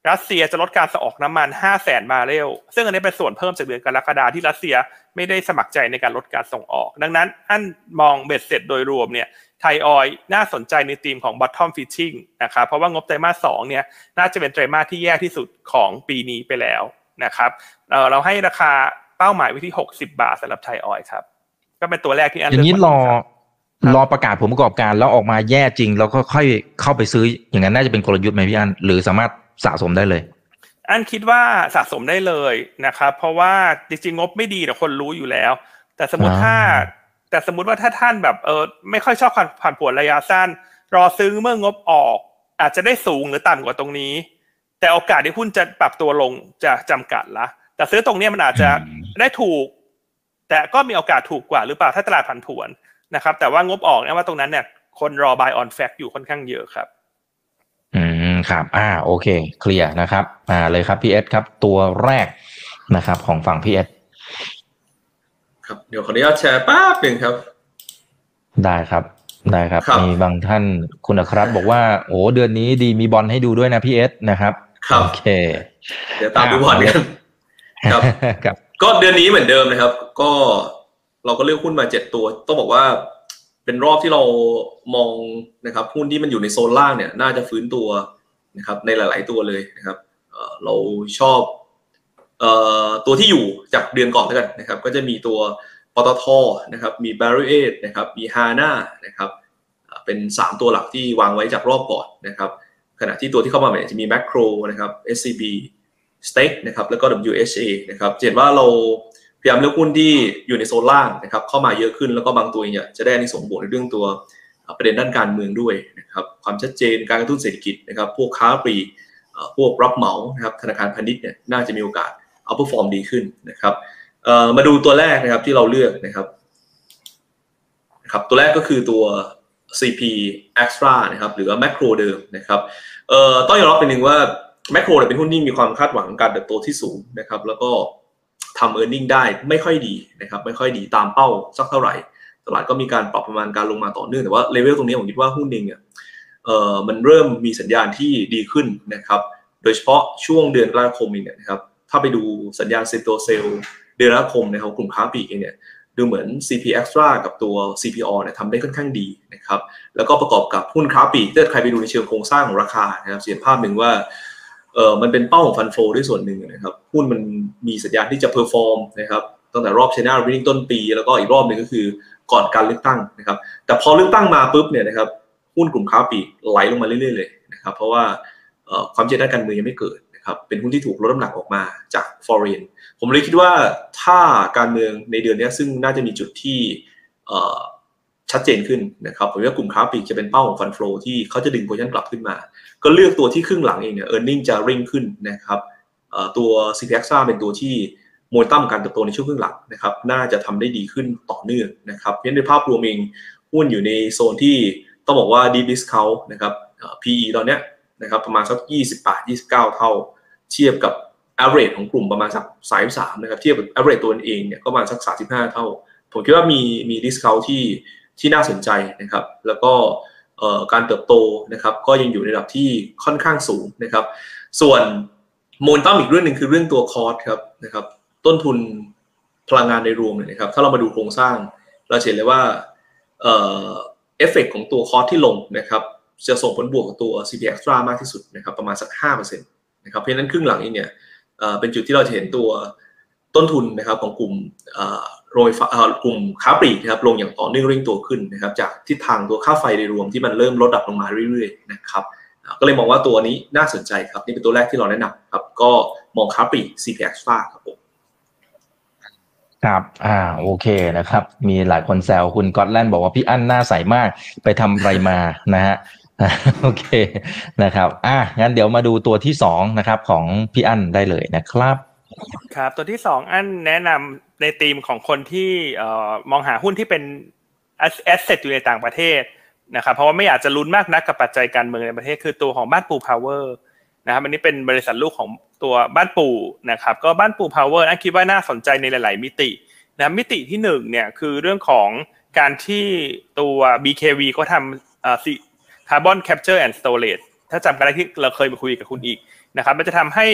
รัสเซียจะลดการส่งออกน้ำมัน 5 0 0แสนบาร์เรล ซึ่งอันนี้เป็นส่วนเพิ่มจากเดือนกรกฎาที่รัสเซียไม่ได้สมัครใจในการลดการส่งออก ดังนั้นอันมองเบ็ดเสร็จโดยรวมเนี่ยไทยออยน่าสนใจในธีมของ bottom fishing นะครับ เพราะว่างบไตรมาสสองเนี่ยน่าจะเป็นไตรมาสที่แย่ที่สุดของปีนี้ไปแล้วนะครับเราให้ราคาเป้าหมายไว้ที่ 60 บาทสำหรับไทยออยครับ ก็เป็นตัวแรกที่อันอย่างนี้รอรอประกาศผลประกอบการแล้วออกมาแย่จริง แล้วก็ค่อยเข้าไปซื้ออย่างนั้นน่าจะเป็นกลยุทธ์ไหมพี่อันหรือสามารถ สะสมได้เลย อันคิดว่าสะสมได้เลยนะครับ เพราะว่าจริงๆงบไม่ดีแต่คนรู้อยู่แล้ว แต่สมมติถ้า แต่สมมุติว่าถ้าท่านแบบเออไม่ค่อยชอบผ่านผวนระยะสั้น รอซื้อเมื่องบออก อาจจะได้สูงหรือต่ำกว่าตรงนี้ แต่โอกาสที่หุ้นจะปรับตัวลงจะจำกัดละแต่ซื้อตรงนี้มันอาจจะได้ถูก แต่ก็มีโอกาสถูกกว่าหรือเปล่าถ้าตลาดผันผวนนะครับ แต่ว่างบออกเนี่ยว่าตรงนั้นเนี่ยคนรอ buy on fact อยู่ค่อนข้างเยอะครับ อืม ครับ อ่า โอเค เคลียร์นะครับ อ่า เลยครับพี่เอสครับ ตัวแรกนะครับ ของฝั่งพี่เอสครับ เดี๋ยวขออนุญาตแชร์แป๊บหนึ่งครับ ได้ครับ ได้ครับ มีบางท่านคุณครับ บอกว่า โอ้เดือนนี้ดีมีบอลให้ดูด้วยนะพี่เอสนะครับโอเค เดี๋ยวตามดูบอลกัน ครับครับ ก็เดือนนี้เหมือนเดิมนะครับ ก็เราก็เลือกหุ้นมาเจ็ดตัว ต้องบอกว่าเป็นรอบที่เรามองนะครับหุ้นที่มันอยู่ในโซนล่างเนี่ย น่าจะฟื้นตัว นะครับในหลาย ๆ ตัวเลยนะครับเราชอบตัวที่อยู่จากเดือนก่อนแล้วกันนะครับ ก็จะมีตัวปตทนะครับมี b a r r i a นะครับมี HANA นะครับเป็น 3 ตัวหลักที่วางไว้จากรอบก่อนนะครับขณะที่ตัวที่เข้ามาใหม่จะมี Macro นะครับ SCB Stake นะครับแล้วก็ WHA นะครับเห็นว่าเราพยายามเลือกหุ้นที่อยู่ในโซนล่างนะครับเข้ามาเยอะขึ้นแล้วก็บางตัวเนี่ยจะได้ในสงบวกในเรื่องตัว ประเด็นด้านการเมืองด้วยนะครับความชัดเจนการกระตุ้นเศรษฐกิจนะครับพวกค้าปลีกพวกรับเหมานะครับธนาคารพาณิชย์เนี่ยน่าจะมีโอกาสเอาเปอร์ฟอร์มดีขึ้นนะครับมาดูตัวแรกนะครับที่เราเลือกนะครับครับตัวแรกก็คือตัว CP Extra นะครับหรือว่า Macro เดิมนะครับเอ่อต้องยอมรับเป็นหนึ่งว่า Macro เป็นหุ้นที่มีความคาดหวังการเติบโตที่สูงนะครับแล้วก็ทำ e a r n i n g ได้ไม่ค่อยดีนะครับไม่ค่อยดีตามเป้าสักเท่าไหร่ ลาดก็มีการปรับประมาณการลงมาต่อเนื่องแต่ว่าเลเวลตรงนี้ผมคิดว่าหุ้นเองเนี่ยเอ่อมันเริ่มมีสัญญาณที่ดีขึ้นนะครับโดยเฉพาะช่วงเดือนกรกฎาคมเนี่ยนะครับถ้าไปดูสัญญาณเซ็นโตเซลเดือนกรกฎาคมนะครับกลุ่มค้าปลีกเองเนี่ยดูเหมือน CP Extra กับตัว CPO เนี่ยทำได้ค่อนข้างดีนะครับแล้วก็ประกอบกับหุ้นค้าปีกถ้าใครไปดูในเชิงโครงสร้างของราคานะครับเห็นภาพหนึ่งว่าเออมันเป็นเป้าของฟันโฟด้วยส่วนหนึ่งนะครับหุ้นมันมีสัญญาณที่จะ perform นะครับตั้งแต่รอบ January ต้นปี แล้วก็อีกรอบหนึ่งก็คือ ก่อนการเลือกตั้งนะครับ แต่พอเลือกตั้งมาปุ๊บเนี่ยนะครับหุ้นกลุ่มค้าปลีกไหลลงมาเรื่อยๆเลยนะครับ เพราะว่าความเชื่อด้านการเมืองยังไม่เกิดนะครับ เป็นหุ้นที่ถูกลดน้ำหนักออกมาจาก foreign ผมเลยคิดว่าถ้าการเมืองในเดือนนี้ซึ่งน่าจะมีจุดที่ชัดเจนขึ้นนะครับผมว่ากลุ่มค้าปลีกจะเป็นเป้าของ fund flow ที่เขาจะดึงโพชั่นกลับขึ้นมา ก็เลือกตัวที่ครึ่งหลังเองเนี่ยเออร์เน็งจะริ่งขึ้นนะครับตัว c p x ซ่าเป็นตัวที่ โมเดลการเติบโตในช่วงครึ่งหลังนะครับน่าจะทำได้ดีขึ้นต่อเนื่องนะครับเพราะในภาพรวมเองหุ้นอยู่ในโซนที่ต้องบอกว่าดีดิสเขานะครับ PE ตอนเนี้ยนะครับประมาณสัก20บาท29 เท่า เทียบกับ average ของกลุ่มประมาณสักสายสามนะครับเทียบกับ average ตัวเองเนี่ยก็ประมาณสักสาสิบห้าเท่า ผมคิดว่ามีมี discount ที่ที่น่าสนใจนะครับ แล้วก็การเติบโตนะครับก็ยังอยู่ในระดับที่ค่อนข้างสูงนะครับ ส่วนโมนตัมอีกเรื่องหนึ่งคือเรื่องตัวคอร์สครับนะครับ ต้นทุนพลังงานในรวมเนี่ยนะครับ ถ้าเรามาดูโครงสร้าง เราเห็นเลยว่าเอฟเฟกของตัว cost ที่ลงนะครับจะส่งผลบวกกับตัว CP Axtra มากที่สุดนะครับประมาณสัก 5%นะครับเพราะฉะนั้นครึ่งหลังนี้เนี่ยเป็นจุดที่เราจะเห็นตัวต้นทุนนะครับของกลุ่มโรยฟ้ากลุ่มค้าปลีกนะครับลงอย่างต่อเนื่องเร่งตัวขึ้นนะครับจากทิศทางตัวค่าไฟโดยรวมที่มันเริ่มลดดับลงมาเรื่อยๆนะครับก็เลยมองว่าตัวนี้น่าสนใจครับ นี่เป็นตัวแรกที่เราแนะนำครับ ก็มองค้าปลีก CPX ฟ้าครับผม ครับ อ่า โอเคนะครับ มีหลายคนแซวคุณก๊อตแลนด์บอกว่าพี่อั้นหน้าใสมากไปทำอะไรมานะฮะ โอเคนะครับ อะงั้นเดี๋ยวมาดูตัวที่สองนะครับ ของพี่อั้นได้เลยนะครับ ครับ ตัวที่สองอันแนะนำในธีมของคนที่เอ่อมองหาหุ้นที่เป็น asset อยู่ในต่างประเทศนะครับ เพราะว่าไม่อยากจะลุ้นมากนักกับปัจจัยการเมืองในประเทศ คือตัวของบ้านปูพาวเวอร์นะครับ อันนี้เป็นบริษัทลูกของ ตัวบ้านปูนะครับก็บ้านปูพาวเวอร์อันคิดว่าน่าสนใจในหลาย ๆ มิตินะมิติที่หนึ่งเนี่ยคือเรื่องของการที่ตัว BKV ก็ทำ carbon capture and storageถ้าจำกันได้ที่เราเคยมาคุยกับคุณอีกนะครับมันจะทำให้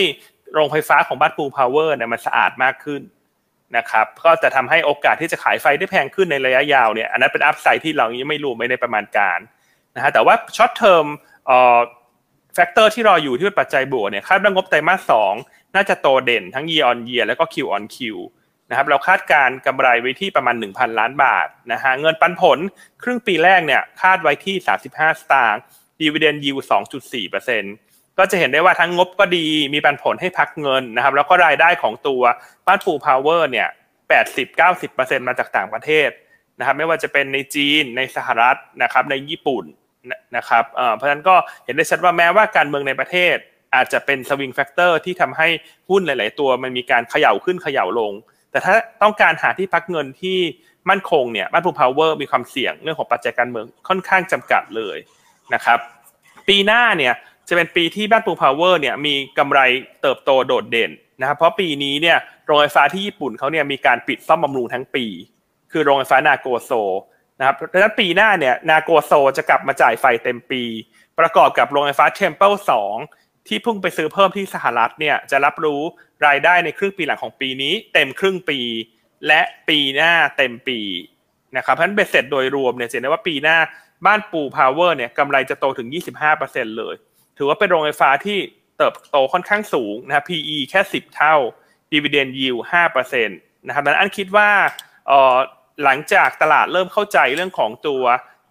โรงไฟฟ้าของบ้านปูพาวเวอร์เนี่ยมันสะอาดมากขึ้นนะครับก็จะทำให้โอกาสที่จะขายไฟได้แพงขึ้นในระยะยาวเนี่ยอันนั้นเป็น upside ที่เรายังไม่รู้ไม่ได้ประมาณการนะฮะแต่ว่า short term เอ่อ factor ที่รออยู่ที่เป็นปัจจัยบวกเนี่ยคาดว่างบไตรมาสสองน่าจะโตเด่นทั้ง year on year แล้วก็ Q on Q นะครับเราคาดการกำไรไว้ที่ประมาณ 1,000 ล้านบาทนะฮะเงินปันผลครึ่งปีแรกเนี่ยคาดไว้ที่ 35 สตางค์ดีเวเดนยิว2.4%ก็จะเห็นได้ว่าทั้งงบก็ดีมีปันผลให้พักเงินนะครับแล้วก็รายได้ของตัวบ้านปูพาวเวอร์เนี่ย 80-90%มาจากต่างประเทศนะครับไม่ว่าจะเป็นในจีนในสหรัฐนะครับในญี่ปุ่น นะครับเพราะฉะนั้นก็เห็นได้ชัดว่าแม้ว่าการเมืองในประเทศอาจจะเป็น swing factor ที่ทำให้หุ้นหลาย ๆ ตัวมันมีการเขย่าขึ้นเขย่าลง แต่ถ้าต้องการหาที่พักเงินที่มั่นคงเนี่ยบ้านปูพาวเวอร์มีความเสี่ยงเรื่องของปัจจัยการเมืองค่อนข้างจำกัดเลยนะครับปีหน้าเนี่ยจะเป็นปีที่บ้านปูพาวเวอร์เนี่ยมีกำไรเติบโตโดดเด่นนะครับเพราะปีนี้เนี่ยโรงไฟฟ้าที่ญี่ปุ่นเขาเนี่ยมีการปิดซ่อมบำรุงทั้งปี คือโรงไฟฟ้านาโกโซ นะครับดังนั้นปีหน้าเนี่ยนาโกโซจะกลับมาจ่ายไฟเต็มปี ประกอบกับโรงไฟฟ้าเทมเปิลสองที่เพิ่งไปซื้อเพิ่มที่สหรัฐเนี่ยจะรับรู้รายได้ในครึ่งปีหลังของปีนี้ เต็มครึ่งปี และปีหน้าเต็มปีนะครับเพราะฉะนั้นเบ็ดเสร็จโดยรวมเนี่ยเห็นได้ว่าปีหน้าบ้านปูพาวเวอร์เนี่ยกำไรจะโตถึง 25%เลย ถือว่าเป็นโรงไฟฟ้าที่เติบโตค่อนข้างสูงนะ PE แค่ 10 เท่า Dividend Yield 5%นะครับดังนั้นอันคิดว่า หลังจากตลาดเริ่มเข้าใจเรื่องของตัว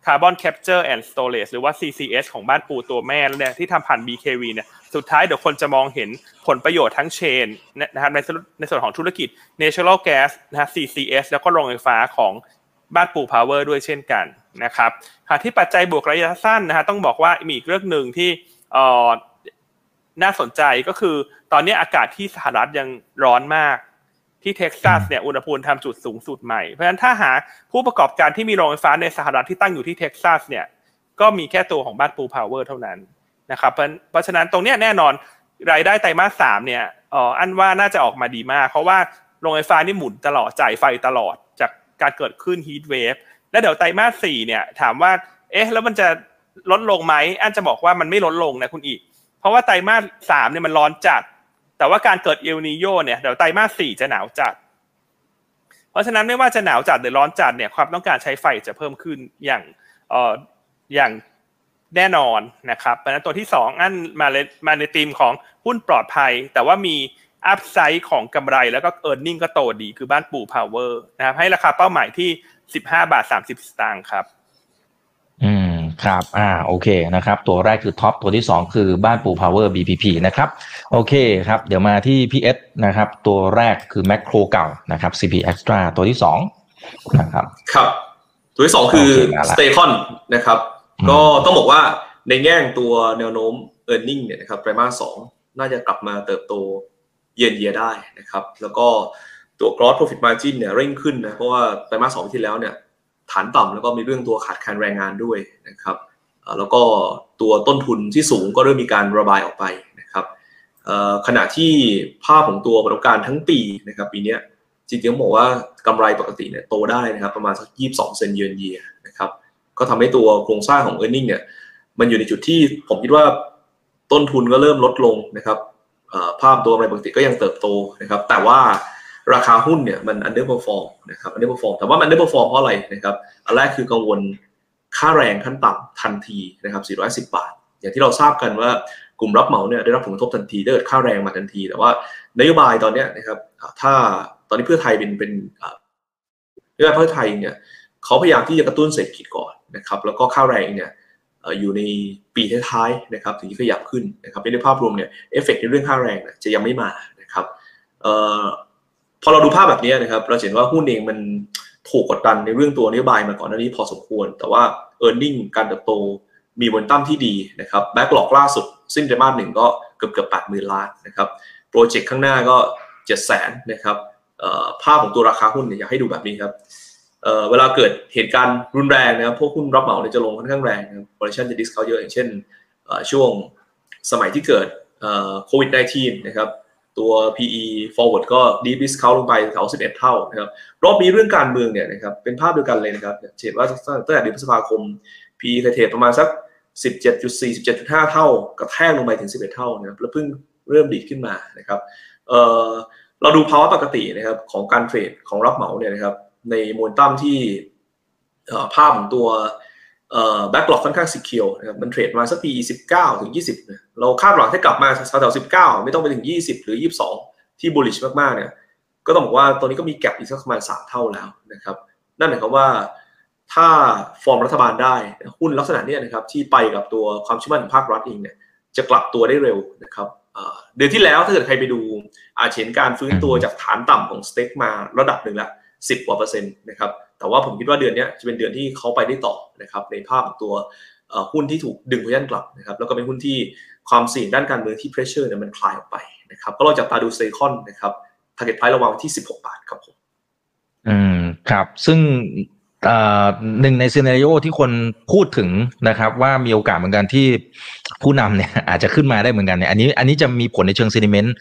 Carbon Capture and Storage หรือว่า CCS ของบ้านปูตัวแม่เนี่ยที่ทำผ่าน BKV เนี่ยสุดท้ายเดี๋ยวคนจะมองเห็นผลประโยชน์ทั้งเชนนะครับในในส่วนของธุรกิจ Natural Gas นะฮะ CCS แล้วก็โรงไฟฟ้าของบ้านปู Power ด้วยเช่นกันนะครับหากที่ปัจจัยบวกระยะสั้นนะฮะต้องบอกว่ามีอีกเรื่องหนึ่งที่เออน่าสนใจก็คือตอนนี้อากาศที่สหรัฐยังร้อนมาก ที่เท็กซัสเนี่ยอุณหภูมิทำจุดสูงสุดใหม่ เพราะฉะนั้นถ้าหาผู้ประกอบการที่มีโรงไฟฟ้าในสหรัฐที่ตั้งอยู่ที่เท็กซัสเนี่ยก็มีแค่ตัวของบ้านปูพาวเวอร์เท่านั้นนะครับเพราะฉะนั้นตรงนี้แน่นอนรายได้ไตรมาสสามเนี่ยอ๋ออันว่าน่าจะออกมาดีมาก เพราะว่าโรงไฟฟ้านี่หมุนตลอดจ่ายไฟตลอดจากการเกิดขึ้น heat wave แล้วเดี๋ยวไตรมาสสี่เนี่ยถามว่าเอ๊ะแล้วมันจะลดลงไหมอันจะบอกว่ามันไม่ลดลงนะคุณอีก เพราะว่าไตรมาสสามเนี่ยมันร้อนจัด แต่ว่าการเกิดเอลนีโญเนี่ยเดี๋ยวไตรมาสสี่จะหนาวจัด เพราะฉะนั้นไม่ว่าจะหนาวจัดหรือร้อนจัดเนี่ยความต้องการใช้ไฟจะเพิ่มขึ้นอย่างเอ่ออย่างแน่นอนนะครับเพราะฉะนั้นตัวที่สองอันมาเลมาในธีมของหุ้นปลอดภัย แต่ว่ามี upside ของกำไรแล้วก็ earning ก็โตดีคือบ้านปูพาวเวอร์นะครับให้ราคาเป้าหมายที่สิบห้าบาทสามสิบสตางค์ครับ ครับ อ่า โอเค นะครับ ตัวแรกคือท็อป ตัวที่สองคือบ้านปูพาวเวอร์ BPP นะครับ โอเคครับ เดี๋ยวมาที่ PS นะครับ ตัวแรกคือแมคโครเก่า นะครับ CP Axtra ตัวที่สองนะครับ ครับ ตัวที่สองคือโอเคมาละสเตคอนนะครับอืมก็ต้องบอกว่าในแง่ตัวแนวโน้ม e a r n i n g เนี่ยนะครับ ไตรมาสสองน่าจะกลับมาเติบโตเยียนเยียได้นะครับ แล้วก็ตัว gross profit margin เนี่ยเร่งขึ้นนะ เพราะว่าไตรมาสสองที่แล้วเนี่ย ฐานต่ำแล้วก็มีเรื่องตัวขาดแคลนแรงงานด้วยนะครับแล้วก็ตัวต้นทุนที่สูงก็เริ่มมีการระบายออกไปนะครับขณะที่ภาพของตัวผลประกอบการทั้งปีนะครับปีนี้จริงๆต้องบอกว่ากำไรปกติเนี่ยโตได้นะครับประมาณสัก22 เซนเยนเยียนะครับก็ทำให้ตัวโครงสร้างของ e a r n i n g เนี่ยมันอยู่ในจุดที่ผมคิดว่าต้นทุนก็เริ่มลดลงนะครับภาพตัวกำไรปกติก็ยังเติบโตนะครับแต่ว่า ราคาหุ้นเนี่ยมัน underperform นะครับ underperform แต่ว่ามัน underperform เพราะอะไรนะครับอันแรกคือกังวลค่าแรงขั้นต่ำทันทีนะครับ 410 บาท อย่างที่เราทราบกันว่ากลุ่มรับเหมาเนี่ยได้รับผลกระทบทันทีถ้เกิดค่าแรงมาทันที แต่ว่านโยบายตอนนี้นะครับถ้าตอนนี้เพื่อไทยเป็นเป็นนโยบายเพื่อไทยเนี่ยเขาพยายามที่จะกระตุ้นเศรษฐกิจก่อนนะครับ แล้วก็ค่าแรงเนี่ยอยู่ในปีท้ายๆนะครับถึงจะขยับขึ้นนะครับในภาพรวมเนี่ยเอฟเฟกในเรื่องค่าแรงจะยังไม่มานะครับ พอเราดูภาพแบบนี้นะครับ เราเห็นว่าหุ้นเองมันถูกกดดันในเรื่องตัวนโยบายมาก่อนหน้านี้พอสมควร แต่ว่า e a r n i n g การเติบโตมีมนตั้มที่ดีนะครับแบ็กหลอกล่าสุดสิ้นไตรมาสหนึ่งก็เกือบเกือบแปดหมื่นล้านนะครับโปรเจกต์ข้างหน้าก็เจ็ดแสนนะครับภาพของตัวราคาหุ้นเนี่ยอยากให้ดูแบบนี้ครับเเวลาเกิดเหตุการณ์รุนแรงนะครับพวกหุ้นรับเหมาเนี่ยจะลงค่อนข้างแรงนะครับบริษัทจะดิสเขาเยอะอย่างเช่นช่วงสมัยที่เกิดโควิด -19 นะครับ ตัว PE forward ก็ deep discount ลงไปแถว11 เท่านะครับรอบนี้เรื่องการเมืองเนี่ยนะครับเป็นภาพเดียวกันเลยนะครับเห็นว่าตั้งแต่เดือนพฤษภาคม PE เคยเทรดประมาณสัก 17.4 17.5 เท่ากระแทกลงไปถึง 11 เท่านะครับแล้วเพิ่งเริ่มดีขึ้นมานะครับเเราดูภาวะปกตินะครับของการเทรดของรับเหมาเนี่ยนะครับในมวลตั้มที่ภาพของตัว แบ็กหลอกค่อนข้างสีเขียวนะครับมันเทรดมาสักปี 19 ถึง 20นะเราคาดหวังให้กลับมาแถวๆ19 ไม่ต้องไปถึง 20 หรือ 22 ที่ bullish มากๆเนี่ยก็ต้องบอกว่าตัวนี้ก็มีแกลบอีกสักประมาณ 3 เท่าแล้วนะครับนั่นหมายความว่าถ้าฟอร์มรัฐบาลได้หุ้นลักษณะเนี้ยนะครับที่ไปกับตัวความเชื่อมั่นของภาครัฐเองเนี่ยจะกลับตัวได้เร็วนะครับเดือนที่แล้วถ้าเกิดใครไปดูอาจเห็นการฟื้นตัวจากฐานต่ำของสเต็กมาระดับหนึ่งละ10กว่าเปอร์เซ็นต์นะครับ แต่ว่าผมคิดว่าเดือนนี้จะเป็นเดือนที่เขาไปได้ต่อนะครับในภาพของตัวหุ้นที่ถูกดึงพยันกลับนะครับแล้วก็เป็นหุ้นที่ความเสี่ยงด้านการเมืองที่ pressure เนี่ยมันคลายออกไปนะครับก็เราจับตาดูเซคอนนะครับ target price ระวังที่ 16 บาทครับผมอืมครับซึ่งหนึ่งใน scenario ที่คนพูดถึงนะครับ ว่ามีโอกาสเหมือนกันที่ผู้นำเนี่ยอาจจะขึ้นมาได้เหมือนกันเนี่ยอันนี้อันนี้จะมีผลในเชิง sentiment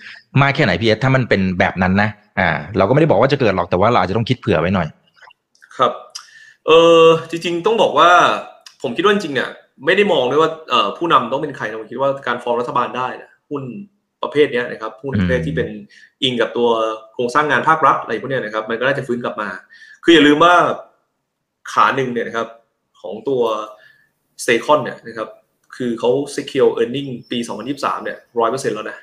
มากแค่ไหนพี่เอสถ้ามันเป็นแบบนั้นนะอ่าเราก็ไม่ได้บอกว่าจะเกิดหรอกแต่ว่าเราอาจจะต้องคิดเผื่อไว้หน่อย ครับเออจริง ๆ ต้องบอกว่า ผมคิดว่าจริงๆเนี่ยไม่ได้มองด้วยว่าเอ่อผู้นำต้องเป็นใครนะผมคิดว่าการฟอร์มรัฐบาลได้นะหุ้นประเภทเนี้ยนะครับหุ้นประเภทที่เป็นอิงกับตัวโครงสร้างงานภาครัฐอะไรพวกเนี้ยนะครับมันก็น่าจะฟื้นกลับมา คืออย่าลืมว่าขาหนึ่งเนี่ยนะครับของตัวเซคอนเนี่ยนะครับคือเขา secure earning ปี 2023 เนี่ยร้อยเปอร์เซ็นต์แล้วนะ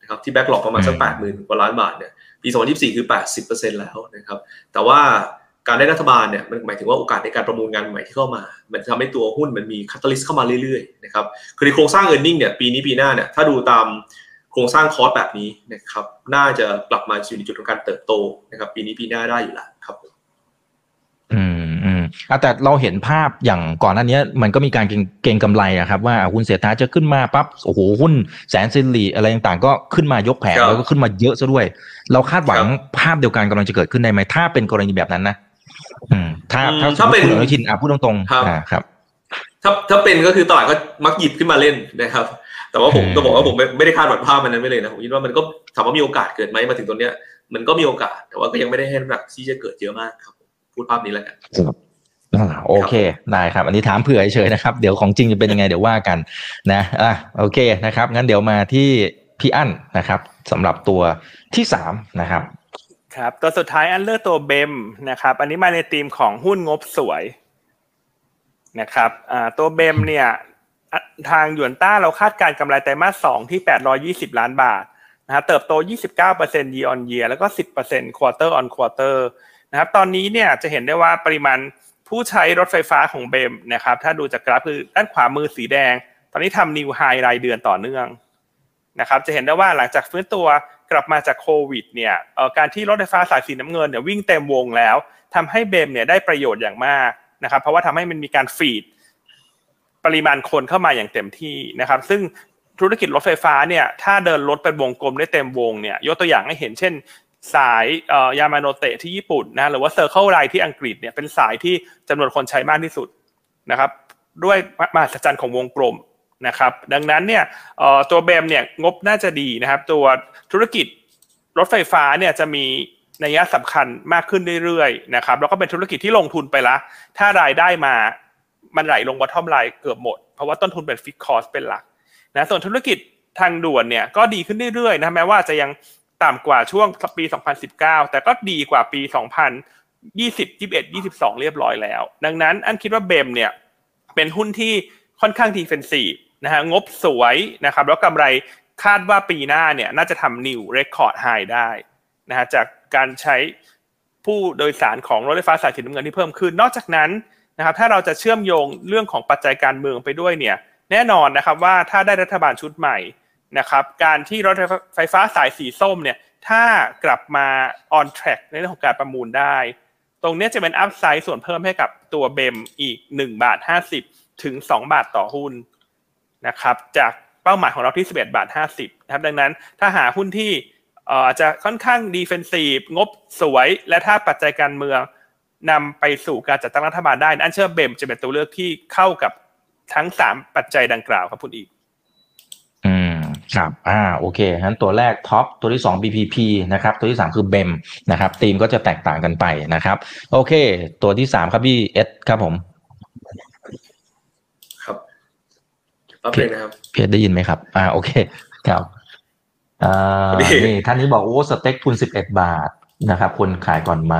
นะครับที่แบ็กหลอกประมาณสักอืมแปดหมื่นกว่าล้านบาทเนี่ยปี 2024 คือ 80%แล้วนะครับแต่ว่า การได้รัฐบาลเนี่ยมันหมายถึงว่าโอกาสในการประมูลงานใหม่ที่เข้ามา มันทำให้ตัวหุ้นมันมีคาตาลิสต์เข้ามาเรื่อยๆนะครับคือในโครงสร้างเอ r n ร์เน็งเนี่ยปีนี้ปีหน้าเนี่ยถ้าดูตามโครงสร้างคอร์สแบบนี้นะครับน่าจะกลับมาอยู่ในจุดของการเติบโตนะครับปีนี้ปีหน้าได้อยู่แล้วครับอืมอืมแต่เราเห็นภาพอย่างก่อนหน้านี้มันก็มีการเก่งกำไรอะครับว่าหุ้นเสียท้าจะขึ้นมาปั๊บโอ้โหหุ้นแสนซิลีอะไรต่างๆ ก็ขึ้นมายกแผงแล้วก็ขึ้นมาเยอะซะด้วย เราคาดหวังภาพเดียวกันกำลังจะเกิดขึ้นได้ไหมถ้าเป็นกรณีแบบนั้นนะอืม ถ้าถ้าถ้าเป็นคุณอนุทินอะพูดตรงๆอ่าครับ ถ้าถ้าเป็นก็คือตลาดก็มักหยิบขึ้นมาเล่นนะครับ แต่ว่าผมก็บอกว่าผมไม่ได้คาดหวังภาพมันนั้นไม่เลยนะผมคิดว่ามันก็ถามว่ามีโอกาสเกิดไหมมาถึงตรงเนี้ย มันก็มีโอกาส แต่ว่าก็ยังไม่ได้ให้น้ำหนักที่จะเกิดเยอะมากครับ พูดภาพนี้แล้วกันโอเค ได้ครับ อันนี้ถามเผื่อเฉยนะครับ เดี๋ยวของจริงจะเป็นยังไงเดี๋ยวว่ากันนะอะโอเคนะครับ งั้นเดี๋ยวมาที่พี่อั้นนะครับสำหรับตัวที่สามนะครับ ครับตัวสุดท้ายอันเลือกตัวเบมนะครับอันนี้มาในธีมของหุ้นงบสวยนะครับตัวเบมเนี่ยทางหยวนต้าเราคาดการกำไรไตรมาสสองที่ 820 ล้านบาทนะครับเติบโต 29% year on year แล้วก็ 10% quarter on quarter นะครับตอนนี้เนี่ยจะเห็นได้ว่าปริมาณผู้ใช้รถไฟฟ้าของเบมนะครับถ้าดูจากกราฟคือด้านขวามือสีแดง ตอนนี้ทำ new high รายเดือนต่อเนื่อง นะครับจะเห็นได้ว่าหลังจากฟื้นตัวกลับมาจากโควิดเนี่ยการที่รถไฟฟ้าสายสีน้ำเงินเนี่ยวิ่งเต็มวงแล้วทำให้ BEM เนี่ยได้ประโยชน์อย่างมากนะครับเพราะว่าทำให้มันมีการ feed ปริมาณคนเข้ามาอย่างเต็มที่นะครับ ซึ่งธุรกิจรถไฟฟ้าเนี่ยถ้าเดินรถเป็นวงกลมได้เต็มวงเนี่ยยกตัวอย่างให้เห็นเช่น สายยามาโนเตะที่ญี่ปุ่นนะหรือว่า Circle Line ที่อังกฤษเนี่ยเป็นสายที่จำนวนคนใช้มากที่สุดนะครับด้วยมาตรฐานของวงกลม นะครับดังนั้นเนี่ยตัวเบมเนี่ยงบน่าจะดีนะครับ ตัวธุรกิจรถไฟฟ้าเนี่ยจะมีนัยสำคัญมากขึ้นเรื่อยๆนะครับแล้วก็เป็นธุรกิจที่ลงทุนไปละ ถ้ารายได้มามันไหลลงบอททอมไลน์เกือบหมด เพราะว่าต้นทุนเป็นฟิกคอสเป็นหลักนะส่วนธุรกิจทางด่วนเนี่ยก็ดีขึ้นเรื่อยๆนะแม้ว่าจะยังต่ำกว่าช่วงปี 2019 แต่ก็ดีกว่าปี 2020 21 22 เรียบร้อยแล้ว ดังนั้นอันคิดว่า BEM เนี่ยเป็นหุ้นที่ ค่อนข้าง defensive นะฮะงบสวยนะครับแล้วกำไรคาดว่าปีหน้าเนี่ยน่าจะทำ new record high ได้นะฮะจากการใช้ผู้โดยสารของรถไฟฟ้าสายสีน้ำเงินที่เพิ่มขึ้น นอกจากนั้นนะครับถ้าเราจะเชื่อมโยงเรื่องของปัจจัยการเมืองไปด้วยเนี่ยแน่นอนนะครับว่าถ้าได้รัฐบาลชุดใหม่นะครับการที่รถไฟฟ้าสายสีส้มเนี่ยถ้ากลับมา on track ในเรื่องของการประมูลได้ ตรงนี้จะเป็นอัพไซด์ส่วนเพิ่มให้กับตัวเบมอีก1บาท50 ถึง 2 บาทต่อหุ้นนะครับจากเป้าหมายของเราที่ 11 บาท 50นะครับดังนั้นถ้าหาหุ้นที่อาจจะค่อนข้างดีเฟนซีฟงบสวยและถ้าปัจจัยการเมืองนำไปสู่การจัดตั้งรัฐบาลได้อันเชื่อเบมจะเป็นตัวเลือกที่เข้ากับทั้ง 3 ปัจจัยดังกล่าวครับคุณอีกครับ อ่า โอเค งั้นตัวแรกท็อป ตัวที่สอง BPP นะครับ ตัวที่สามคือ BEM นะครับธีมก็จะแตกต่างกันไปนะครับ โอเค ตัวที่สามครับพี่เอสครับผม ครับ รับเพลงนะครับเพจได้ยินไหมครับ อ่าโอเคครับอ่านี่ท่านนี้บอกโอ้สเต็กทุนสิบเอ็ดบาทนะครับควรขายก่อนไหม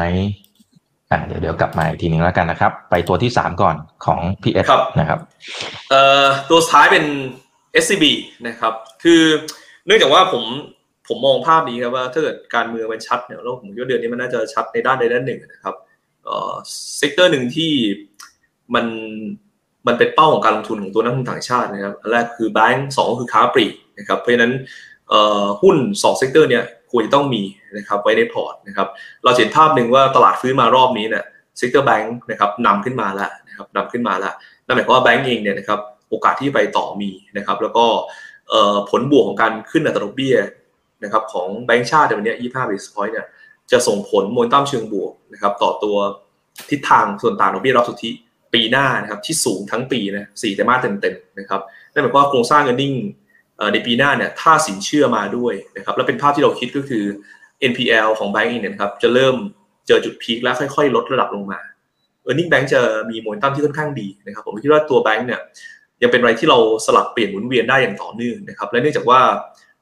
อ่าเดี๋ยวเดี๋ยวกลับมาอีกทีนึงแล้วกันนะครับ ไปตัวที่สามก่อนของพี่เอสนะครับเอ่อตัวสุดท้ายเป็น SCB นะครับ คือเนื่องจากว่าผมผมมองภาพนี้ครับว่าถ้าเกิดการเมืองมันชัดเนี่ยแล้วผมคิดว่าเดือนนี้มันน่าจะชัดในด้านใดด้านหนึ่งนะครับเอ่อ sector หนึ่งที่มัน มันเป็นเป้าของการลงทุนของตัวนักลงทุนต่างชาตินะครับอันแรกคือแบงก์สองคือค้าปลีกนะครับเพราะฉะนั้นหุ้นสอง sector เนี่ยควรจะต้องมีนะครับไว้ในพอร์ตนะครับเราเห็นภาพหนึ่งว่าตลาดฟื้นมารอบนี้เนี่ย sector แบงก์นะครับนำขึ้นมาแล้วนะครับนำขึ้นมาแล้วนั่นหมายความว่าแบงก์เองเนี่ยนะครับโอกาสที่ไปต่อมีนะครับแล้วก็ผลบวกของการขึ้นอัตราดอกเบี้ยนะครับของแบงก์ชาติในวันนี้25 basis point เนี่ยจะส่งผลโมนตัมเชิงบวกนะครับต่อตัวทิศทางส่วนต่างดอกเบี้ยรับสุทธิ ปีหน้านะครับที่สูงทั้งปีนะสี่ไตรมาสเต็มๆนะครับนั่นหมายความว่าโครงสร้าง earning ในปีหน้าเนี่ยถ้าสินเชื่อมาด้วยนะครับแล้วเป็นภาพที่เราคิดก็คือ NPL ของแบงก์เองเนี่ยครับจะเริ่มเจอจุด peak แล้วค่อยๆ ลดระดับลงมา e a r n i n g Bank จะมีโมเมนตัมที่ค่อนข้างดีนะครับผมคิดว่าตัวแบงก์เนี่ยยังเป็นอะไรที่เราสลับเปลี่ยนหมุนเวียนได้อย่างต่อเนื่องนะครับและเนื่องจากว่า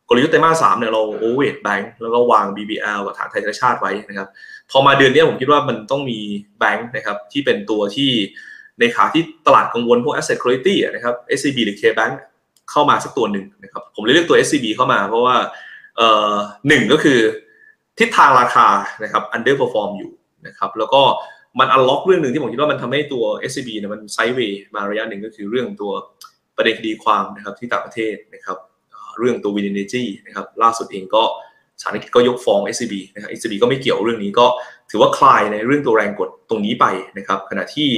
กลยุทธ์ไตรมาสสามเนี่ยเรา over แบงก์แล้วก็วาง BBL กับฐานไทยธนชาติไว้นะครับพอมาเดือนนี้ผมคิดว่ามันต้องมีแบงก์นะครับที่เป็นตัวที่ ในขาที่ตลาดกังวลพวก asset quality นะครับ SCB หรือ KBank เข้ามาสักตัวหนึ่งนะครับผมเลยเลือกตัว SCB เข้ามา เพราะว่าเอ่อหนึ่งก็คือทิศทางราคานะครับ underperform อยู่นะครับแล้วก็มันอันล็อกเรื่องหนึ่งที่ผมคิดว่ามันทำให้ตัว SCB เนี่ยมันไซด์เวย์มาระยะหนึ่งก็คือเรื่องตัวประเด็นคดีความนะครับที่ต่างประเทศนะครับเรื่องตัววินเนจีนะครับล่าสุดเองก็สารกิจก็ยกฟ้อง SCB นะครับ SCB ก็ไม่เกี่ยวเรื่องนี้ก็ถือว่าคลายในเรื่องตัวแรงกดตรงนี้ไปนะครับขณะที่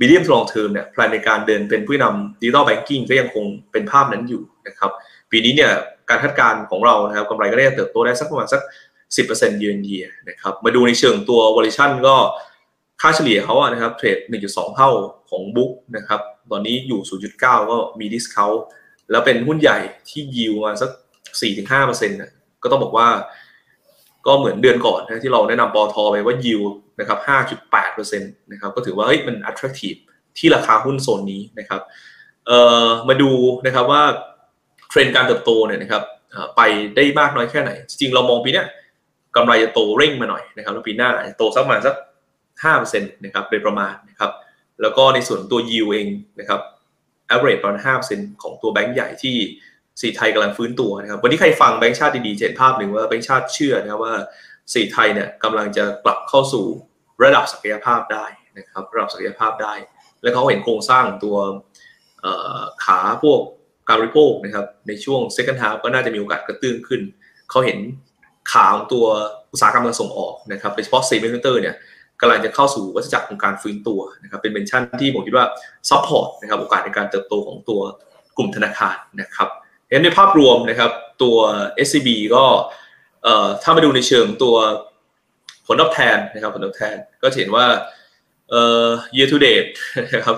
medium to long term เนี่ยแพลนในการเดินเป็นผู้นำดิจิทัลแบงกิ้งก็ยังคงเป็นภาพนั้นอยู่นะครับปีนี้เนี่ยการคาดการณ์ของเรานะครับกำไรก็ได้เติบโตได้สักประมาณสัก 10%เยือนเยียนะครับมาดูในเชิงตัว valuation ก็ค่าเฉลี่ยเขาอะนะครับเทรด 1.2 เท่าของบุ๊กนะครับตอนนี้อยู่ 0.9 ก็มี discount แล้วเป็นหุ้นใหญ่ที่ยิวมาสัก 4-5%นะก็ต้องบอกว่า ก็เหมือนเดือนก่อนนะที่เราแนะนำปอทอไปว่ายิว นะครับ5.8%นะครับก็ถือว่าเฮ้ยมัน attractive ที่ราคาหุ้นโซนนี้นะครับเอ่อมาดูนะครับว่าเทรนด์การเติบโตเนี่ยนะครับไปได้มากน้อยแค่ไหน จริงเรามองปีนี้กำไรจะโตเร่งมาหน่อยนะครับแล้วปีหน้าโตสักประมาณสัก5%นะครับโดยประมาณนะครับแล้วก็ในส่วนตัวยิวเองนะครับ average ประมาณ5%ของตัวแบงก์ใหญ่ที่สีไทยกำลังฟื้นตัวนะครับวันนี้ใครฟังแบงก์ชาติดีๆจะเห็นภาพหนึ่งว่าแบงก์ชาติเชื่อนะครับว่าสีไทยเนี่ยกำลังจะกลับเข้าสู่ ระดับศักยภาพได้นะครับระดับศักยภาพได้ แล้วเขาเห็นโครงสร้างตัวขาพวกการบริโภคนะครับในช่วง second half ก็น่าจะมีโอกาสกระตื้นขึ้น เขาเห็นขาของตัวอุตสาหกรรมการส่งออกนะครับโดยเฉพาะซีเมนต์เตอร์เนี่ยกำลังจะเข้าสู่วัฏจักรของการฟื้นตัวนะครับเป็นเมนชั่นที่ผมคิดว่าsupport นะครับโอกาสในการเติบโตของตัวกลุ่มธนาคารนะครับเห็นในภาพรวมนะครับตัว SCB ก็ถ้ามาดูในเชิงตัว ผลตอบแทนนะครับผลตอบแทนก็เห็นว่าเอ่อ year to date นะครับ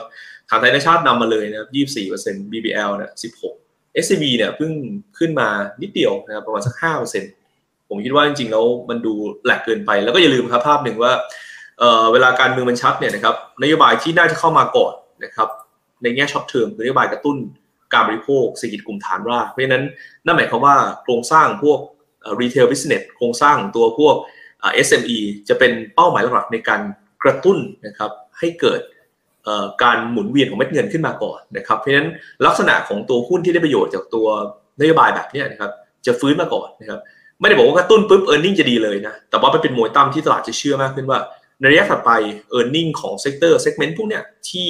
ฐานไทยในชาตินำมาเลยนะครับ24% BBL เนี่ย16 SCB เนี่ยเพิ่งขึ้นมานิดเดียวนะครับประมาณสัก5%ผมคิดว่าจริงๆแล้วมันดู lag เกินไป แล้วก็อย่าลืมครับภาพหนึ่งว่าเวลาการเมืองมันชัดเนี่ยนะครับนโยบายที่น่าจะเข้ามาก่อนนะครับในแง่ short term คือนโยบายกระตุ้นการบริโภคเศรษฐกิจกลุ่มฐานรากเพราะฉะนั้นนั่นหมายความว่าโครงสร้างพวก retail business โครงสร้างตัวพวก SME จะเป็นเป้าหมายหลักในการกระตุ้นนะครับให้เกิดการหมุนเวียนของเม็ดเงินขึ้นมาก่อนนะครับ เพราะฉะนั้นลักษณะของตัวหุ้นที่ได้ประโยชน์จากตัวนโยบายแบบนี้นะครับจะฟื้นมาก่อนนะครับไม่ได้บอกว่ากระตุ้นปุ๊บ earning จะดีเลยนะแต่ว่ามันเป็นโมยตั้มที่ตลาดจะเชื่อมากขึ้นว่า ในระยะถัดไป e a r n i n g ของเซกเตอร์เซกเมนต์พวกเนี้ยที่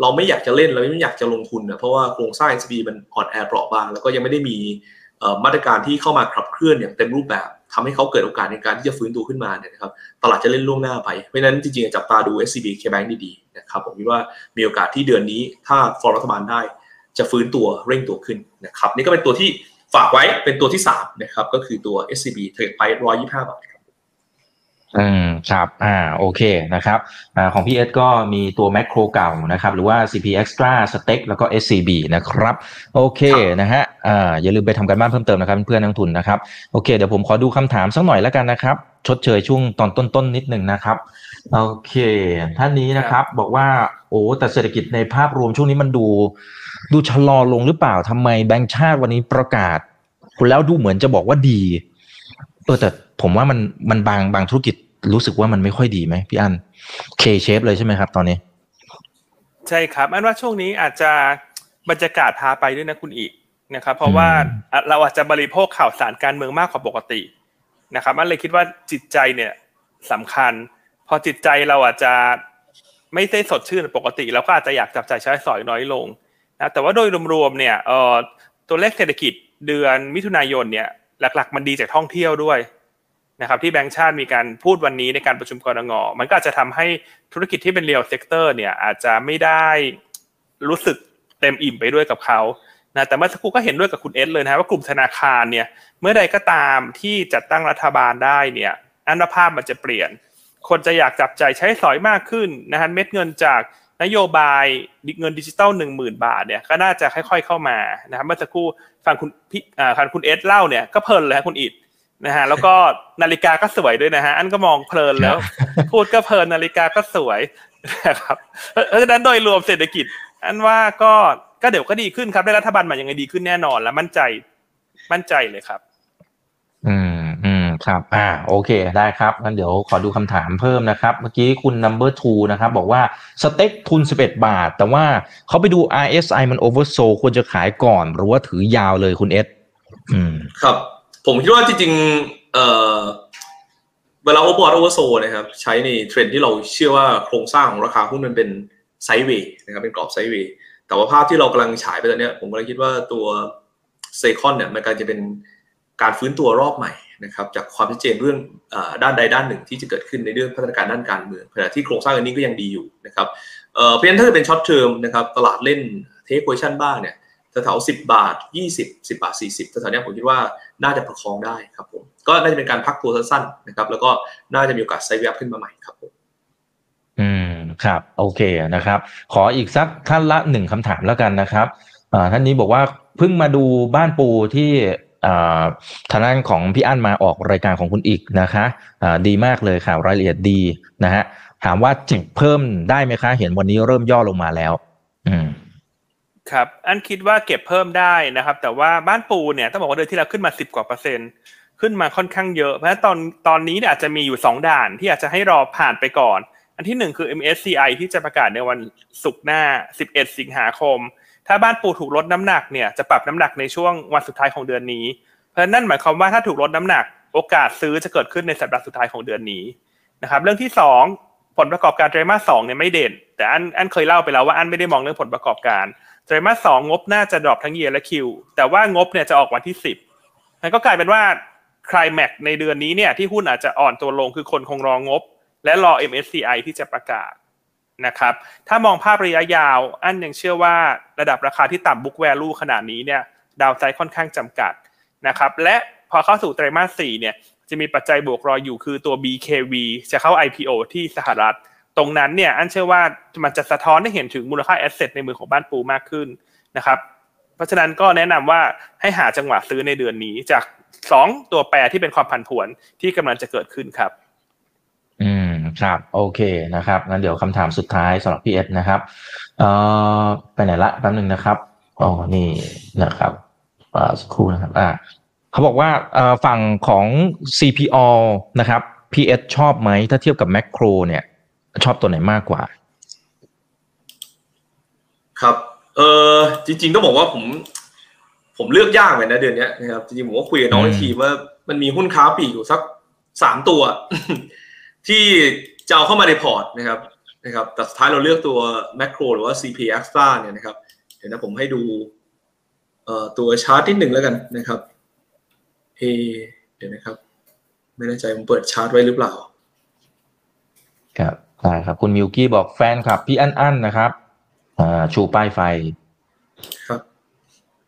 เราไม่อยากจะเล่นเราไม่อยากจะลงทุนนะเพราะว่าโครงสร้าง SB มันอ่อนแอเปราะบาง แล้วก็ยังไม่ได้มีมาตรการที่เข้ามาขับเคลื่อนอย่างเต็มรูปแบบ ทำให้เขาเกิดโอกาสในการที่จะฟื้นตัวขึ้นมาเนี่ยนะครับตลาดจะเล่นล่วงหน้าไป เพราะฉะนั้นจริงๆ จับตาดู SCB KBank ดีๆนะครับผมคิดว่ามีโอกาสที่เดือนนี้ถ้าฟอร์รัฐบาลได้จะฟื้นตัวเร่งตัวขึ้นนะครับนี่ก็เป็นตัวที่ฝากไว้เป็นตัวที่3นะครับก็คือตัว SCB เทรดไป125 บาท อืมครับอ่าโอเคนะครับอ่าของพี่เอสก็มีตัวแมคโครเก่านะครับหรือว่า CP Extra Stack แล้วก็ SCB นะครับโอเคนะฮะอ่าอย่าลืมไปทำการบ้านเพิ่มเติมนะครับเพื่อนนักทุนนะครับโอเคเดี๋ยวผมขอดูคำถามสักหน่อยแล้วกันนะครับ ชดเชยช่วงตอนต้นๆนิดหนึ่งนะครับโอเคท่านนี้นะครับ บอกว่าโอ้แต่เศรษฐกิจในภาพรวมช่วงนี้มันดู ดูชะลอลงหรือเปล่าทำไมแบงก์ชาติวันนี้ประกาศ แล้วดูเหมือนจะบอกว่าดีเออแต่ ผมว่ามันมันบางบางธุรกิจรู้สึกว่ามันไม่ค่อยดีไหมพี่อันเคเชฟเลยใช่ไหมครับ ตอนนี้ ใช่ครับ อันว่าช่วงนี้อาจจะบรรยากาศพาไปด้วยนะคุณอีกนะครับ เพราะว่าเราอาจจะบริโภคข่าวสารการเมืองมากกว่าปกตินะครับอันเลยคิดว่าจิตใจเนี่ยสำคัญ พอจิตใจเราอาจจะไม่ได้สดชื่นปกติเราก็อาจจะอยากจับจ่ายใช้สอยน้อยลงนะแต่ว่าโดยรวมๆเนี่ยเอ่อตัวเลขเศรษฐกิจเดือนมิถุนายนเนี่ยหลัก ๆ มันดีจากท่องเที่ยวด้วย นะครับที่แบงก์ชาติมีการพูดวันนี้ในการประชุมกนง.มันก็อาจจะทำให้ธุรกิจที่เป็น real sector เนี่ยอาจจะไม่ได้รู้สึกเต็มอิ่มไปด้วยกับเขานะแต่เมื่อสักครู่ก็เห็นด้วยกับคุณเอสเลยนะว่ากลุ่มธนาคารเนี่ยเมื่อใดก็ตามที่จัดตั้งรัฐบาลได้เนี่ยอันภาพมันจะเปลี่ยน คนจะอยากจับใจใช้สอยมากขึ้นนะฮะเม็ดเงินจากนโยบายเงินดิจิตอลหนึ่งหมื่นบาทเนี่ยก็น่าจะค่อยๆเข้ามานะครับเมื่อสักครู่ฟังคุณพี่อ่าฟังคุณเอสเล่าเนี่ยก็เพลินเลยคุณอิด นะฮะแล้วก็นาฬิกาก็สวยด้วยนะฮะอันก็มองเพลินแล้ว พูดก็เพลินนาฬิกาก็สวยนะครับเพราะฉะนั้นโดยรวมเศรษฐกิจ อันว่าก็ก็เดี๋ยวก็ดีขึ้นครับ ได้รัฐบาลใหม่ยังไงดีขึ้นแน่นอนแล้วมั่นใจมั่นใจเลยครับ อืมอืมครับ อ่า โอเค ได้ครับงั้นเดี๋ยวขอดูคำถามเพิ่มนะครับ เมื่อกี้คุณ number two นะครับ บอกว่า STEC ทุน 11 บาท แต่ว่าเขาไปดู RSI มัน oversold ควรจะขายก่อน หรือว่าถือยาวเลยคุณเอสอืม ครับ ผมคิดว่าจริงๆเอ่อเวลาโอเวอร์โอเวอร์โซนะครับ ใช้ในเทรนที่เราเชื่อว่าโครงสร้างของราคาหุ้นมันเป็นsideway นะครับเป็นกรอบ sideway แต่ว่าภาพที่เรากำลังฉายไปตอนนี้ผมก็เลยคิดว่าตัวสเตคอนเนี่ยมันกำลังจะเป็นการฟื้นตัวรอบใหม่นะครับจากความชัดเจนเรื่องอด้านใดด้านหนึ่งที่จะเกิดขึ้นในเรื่องพัฒนาการด้านการเมืองขณะที่โครงสร้างอันนี้ก็ยังดีอยู่นะครับเพราะฉะนั้นถ้าเป็น short term นะครับตลาดเล่น take position บ้างเนี่ย แถวสิบบาทยี่สิบาทสี่สิบแถวๆนี้ผมคิดว่าน่าจะประคองได้ครับผมก็น่าจะเป็นการพักตัวสั้นๆนะครับแล้วก็น่าจะมีโอกาสไซด์เวฟขึ้นมาใหม่ครับผมอืมครับ โอเคนะครับ ขออีกสักท่านละหนึ่งคำถามแล้วกันนะครับท่านนี้บอกว่าเพิ่งมาดูบ้านปูที่ทางด้านของพี่อั้นมาออกรายการของคุณอีกนะคะดีมากเลยข่าวรายละเอียดดีนะฮะถามว่าจิบเพิ่มได้ไหมคะ เห็นวันนี้เริ่มย่อลงมาแล้ว ครับ อันคิดว่าเก็บเพิ่มได้นะครับ แต่ว่าบ้านปูเนี่ยต้องบอกว่าเดือนที่แล้วขึ้นมาสิบกว่าเปอร์เซ็นต์ขึ้นมาค่อนข้างเยอะ เพราะฉะนั้นตอนตอนนี้เนี่ยอาจจะมีอยู่สองด่านที่อาจจะให้รอผ่านไปก่อน อันที่หนึ่งคือ MSCI ที่จะประกาศในวันศุกร์หน้า 11 สิงหาคม ถ้าบ้านปูถูกลดน้ำหนักเนี่ยจะปรับน้ำหนักในช่วงวันสุดท้ายของเดือนนี้ เพราะฉะนั้นหมายความว่าถ้าถูกลดน้ำหนัก โอกาสซื้อจะเกิดขึ้นในสัปดาห์สุดท้ายของเดือนนี้นะครับ เรื่องที่สองผลประกอบการไตรมาสสองเนี่ยไม่เด่น แต่อันอันเคยเล่าไปแล้วว่าอันไม่ได้มองเรื่องผลประกอบการ ไตรมาสสองงบน่าจะดรอปทั้งเยียและคิว แต่ว่างบเนี่ยจะออกวันที่สิบมันก็กลายเป็นว่าคลายแม็กในเดือนนี้เนี่ยที่หุ้นอาจจะอ่อนตัวลงคือคนคงรองงบและรอ MSCI ที่จะประกาศนะครับ ถ้ามองภาพระยะยาว อันยังเชื่อว่าระดับราคาที่ต่ำ book value ขนาดนี้เนี่ยดาวไซด์ค่อนข้างจำกัดนะครับ และพอเข้าสู่ไตรมาสสี่เนี่ยจะมีปัจจัยบวกรออยู่คือตัว BKV จะเข้า IPO ที่สหรัฐ ตรงนั้นเนี่ยอันเชื่อว่ามันจะสะท้อนให้เห็นถึงมูลค่าแอสเซทในมือของบ้านปูมากขึ้นนะครับ เพราะฉะนั้นก็แนะนำว่าให้หาจังหวะซื้อในเดือนนี้ จากสองตัวแปรที่เป็นความผันผวนที่กำลังจะเกิดขึ้นครับ อืมครับ โอเคนะครับงั้นเดี๋ยวคำถามสุดท้ายสำหรับพี่เอสนะครับ เอ่อไปไหนละแป๊บหนึ่งนะครับอ๋อนี่นะครับอ่าสักครู่นะครับอ่าเขาบอกว่าฝั่งของ CPO นะครับ PS ชอบไหมถ้าเทียบกับแมคโครเนี่ย ชอบตัวไหนมากกว่า ครับ เออจริง ๆ ต้องบอกว่าผม ผมเลือกยากเลยนะเดือนนี้นะครับจริงๆผมก็คุยกับน้องในทีมว่ามันมีหุ้นค้าปีกอยู่สักสามตัว ที่จะเอาเข้ามาในพอร์ตนะครับนะครับแต่สุดท้ายเราเลือกตัวแมคโครหรือว่า CP Extra เนี่ยนะครับ เดี๋ยวนะผมให้ดูเอ่อตัวชาร์ตที่หนึ่งแล้วกันนะครับเอเดี๋ยวนะครับ ไม่แน่ใจผมเปิดชาร์ตไว้หรือเปล่า ครับ ใช่ครับ คุณมิวกี้บอกแฟนคลับ พี่อันอันนะครับอ่าชูป้ายไฟ ครับ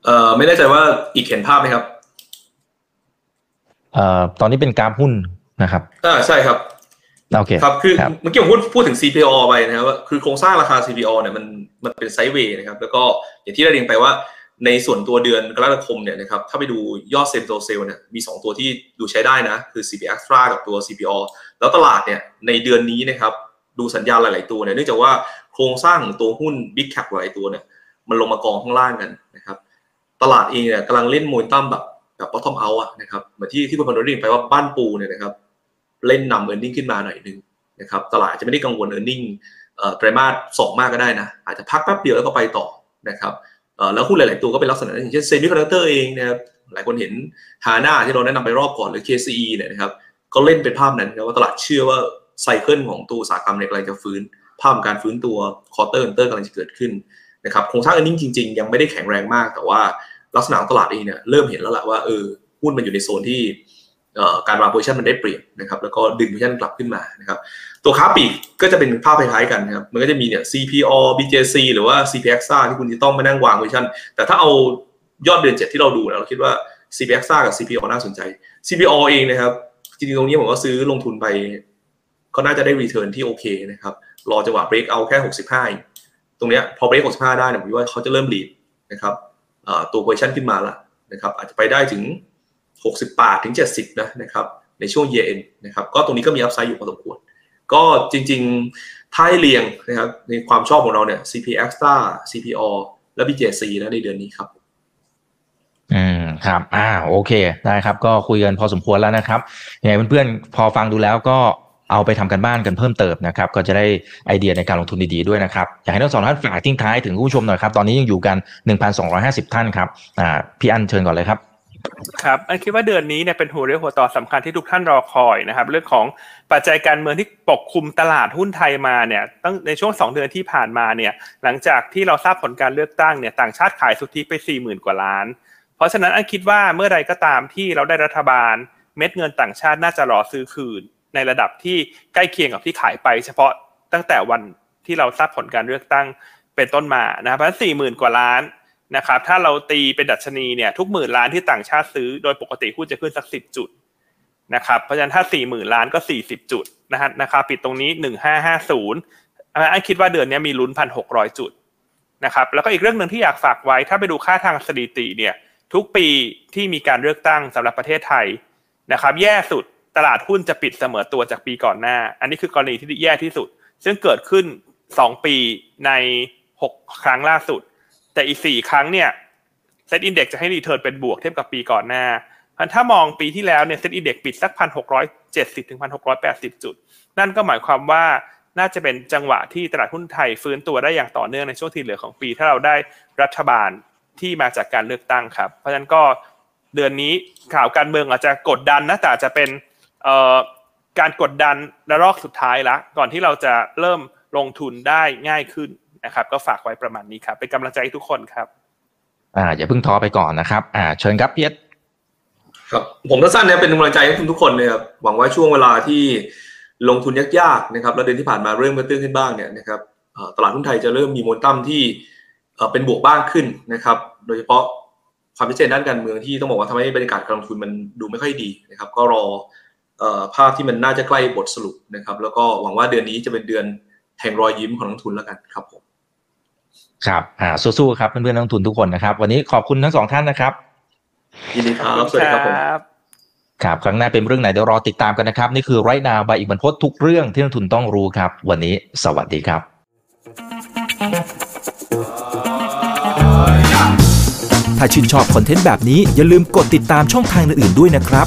เอ่อไม่แน่ใจว่าอีกเห็นภาพไหมครับเอ่อตอนนี้เป็นกราฟหุ้นนะครับอ่าใช่ครับโอเคครับคือเมื่อกี้ผมพูดพูดถึง CPO ไปนะครับว่าคือโครงสร้างราคา CPO เนี่ยมันมันเป็นไซด์เวย์นะครับ แล้วก็อย่างที่ได้เรียนไปว่าในส่วนตัวเดือนกรกฎาคมเนี่ยนะครับถ้าไปดูยอดเซ็นโตเซลเนี่ยมี 2 ตัวที่ดูใช้ได้นะ คือ CP Extra กับตัว CPO แล้วตลาดเนี่ยในเดือนนี้นะครับ ดูสัญญาณหลาย ๆ ตัวเนี่ยเนื่องจากว่าโครงสร้างตัวหุ้น Big Cap หลายตัวเนี่ยมันลงมากองข้างล่างกันนะครับตลาดเองเนี่ยกำลังเล่นโมนตั้มแบบแบบ bottom out อะนะครับเหมือนที่ที่คุณพันธุ์รียนไปว่าบ้านปูเนี่ยนะครับเล่นนำเออร์เน็งขึ้นมาหน่อยนึงนะครับตลาดจะไม่ได้กังวลเออร์เน็งไตรมาสสองมากก็ได้นะอาจจะพักแป๊บเดียวแล้วก็ไปต่อนะครับแล้วหุ้นหลาย ๆ ตัวก็เป็นลักษณะนั้นอย่างเช่น semiconductor เองนะครับหลายคนเห็นฮาน่าที่เราแนะนำไปรอบก่อนหรือ KCE เนี่ยนะครับก็เล่นเป็นภาพนั้นนะว่าตลาดเชื่อว่า cycle ของตัวอุตสาหกรรมในกำลังจะฟื้น ภาพการฟื้นตัว quarter quarter กำลังจะเกิดขึ้นนะครับโครงสร้างอันนี้จริงๆ ยังไม่ได้แข็งแรงมาก แต่ว่าลักษณะของตลาดเองเนี่ยเริ่มเห็นแล้วแหละว่าเออหุ้นมันอยู่ในโซนที่การวาง position มันได้เปรียบนะครับแล้วก็ดึง position กลับขึ้นมานะครับตัวค้าปลีกก็จะเป็นภาพคล้ายๆกันนะครับมันก็จะมีเนี่ย CPALL BJC หรือว่า CPAXT ที่คุณจะต้องมานั่งวาง position แต่ถ้าเอายอดเดือนเจ็ดที่เราดูเราคิดว่า CPAXT กับ CPALL น่าสนใจ CPALL เองนะครับจริงๆตรงนี้ผมก็ซื้อลงทุนไป ก็น่าจะได้ return ที่โอเคนะครับรอจังหวะเบรกเอาแค่ 65 ตรงเนี้ยพอเบรก65 ได้เนี่ยผมว่าเขาจะเริ่ม lead นะครับตัว position ขึ้นมาละนะครับอาจจะไปได้ถึง60บาทถึง 70 นะนะครับในช่วง year end นะครับก็ตรงนี้ก็มีอัพไซด์อยู่พอสมควร ก็จริงๆถ้าให้เรียงนะครับในความชอบของเราเนี่ย CP Extra CPO และ BJC นะในเดือนนี้ครับอืมครับ อ่า โอเค ได้ครับ ก็คุยกันพอสมควรแล้วนะครับยังไงเพื่อนๆ พอฟังดูแล้วก็ เอาไปทำกันบ้านกันเพิ่มเติมนะครับ ก็จะได้ไอเดียในการลงทุนดีๆด้วยนะครับ อยากให้ทั้งสองท่านฝากทิ้งท้ายถึงผู้ชมหน่อยครับ ตอนนี้ยังอยู่กัน 1,250 ท่านครับพี่อันเชิญก่อนเลยครับครับอันคิดว่าเดือนนี้เนี่ยเป็นหัวเรียวหัวต่อสำคัญที่ทุกท่านรอคอยนะครับ เรื่องของปัจจัยการเมืองที่ปกคลุมตลาดหุ้นไทยมาเนี่ยตั้งในช่วง 2 เดือนที่ผ่านมาเนี่ย หลังจากที่เราทราบผลการเลือกตั้งเนี่ยต่างชาติขายสุทธิไป 4 0,000 กว่าล้าน เพราะฉะนั้นอันคิดว่าเมื่อใดก็ตามที่เราได้รัฐบาลเม็ดเงินต่างชาติน่าจะรอซื้อคืน ในระดับที่ใกล้เคียงกับที่ขายไป เฉพาะตั้งแต่วันที่เราทราบผลการเลือกตั้งเป็นต้นมานะครับเพราะสี่หมื่นกว่าล้านนะครับ ถ้าเราตีเป็นดัชนีเนี่ยทุกหมื่นล้านที่ต่างชาติซื้อโดยปกติหุ้นจะขึ้นสักสิบจุดนะครับ เพราะฉะนั้นถ้าสี่หมื่นล้านก็สี่สิบจุดนะฮะราคาปิดตรงนี้หนึ่งห้าห้าศูนย์อันคิดว่าเดือนนี้มีลุ้นพันหกร้อยจุดนะครับ แล้วก็อีกเรื่องหนึ่งที่อยากฝากไว้ ถ้าไปดูค่าทางสถิติเนี่ยทุกปีที่มีการเลือกตั้งสำหรับประเทศไทยนะครับ แย่สุด ตลาดหุ้นจะปิดเสมอตัวจากปีก่อนหน้า อันนี้คือกรณีที่แย่ที่สุด ซึ่งเกิดขึ้นสองปีในหกครั้งล่าสุด แต่อีกสี่ครั้งเนี่ย SET Index จะให้ return เป็นบวกเทียบกับปีก่อนหน้าถ้ามองปีที่แล้วเนี่ย SET Index ปิดสักพันหกร้อยเจ็ดสิบถึงพันหกร้อยแปดสิบจุด นั่นก็หมายความว่าน่าจะเป็นจังหวะที่ตลาดหุ้นไทยฟื้นตัวได้อย่างต่อเนื่องในช่วงที่เหลือของปี ถ้าเราได้รัฐบาลที่มาจากการเลือกตั้งครับ เพราะฉะนั้นก็เดือนนี้ข่าวการเมืองอาจจะกดดันนะแต่จะเป็น การกดดันระลอกสุดท้ายละ ก่อนที่เราจะเริ่มลงทุนได้ง่ายขึ้นนะครับ ก็ฝากไว้ประมาณนี้ครับ เป็นกำลังใจทุกคนครับ อ่าอย่าเพิ่งท้อไปก่อนนะครับ อ่า เชิญครับเพียรครับผมสั้นๆเนี่ยเป็นกำลังใจให้ทุกคนเลยครับหวังว่าช่วงเวลาที่ลงทุนยากๆนะครับ แล้วเดือนที่ผ่านมาเริ่มกระตื้นขึ้นบ้างเนี่ยนะครับตลาดหุ้นไทยจะเริ่มมีโมเมนตัมที่เป็นบวกบ้างขึ้นนะครับ โดยเฉพาะความชัดเจนด้านการเมืองที่ต้องบอกว่าทำให้บรรยากาศการลงทุนมันดูไม่ค่อยดีนะครับ ก็รอ ภาพที่มันน่าจะใกล้บทสรุปนะครับ แล้วก็หวังว่าเดือนนี้จะเป็นเดือนแห่งรอยยิ้มของนักทุนแล้วกันครับผมครับอ่าสู้ๆครับเพื่อนๆนักทุนทุกคนนะครับ วันนี้ขอบคุณทั้งสองท่านนะครับยินดีครับสวัสดีครับผมครับครั้งหน้าเป็นเรื่องไหนเดี๋ยวรอติดตามกันนะครับ นี่คือไรนาบายอีกบรรพททุกเรื่องที่นักทุนต้องรู้ครับ วันนี้สวัสดีครับ ถ้าชื่นชอบคอนเทนต์แบบนี้อย่าลืมกดติดตามช่องทางอื่นๆด้วยนะครับ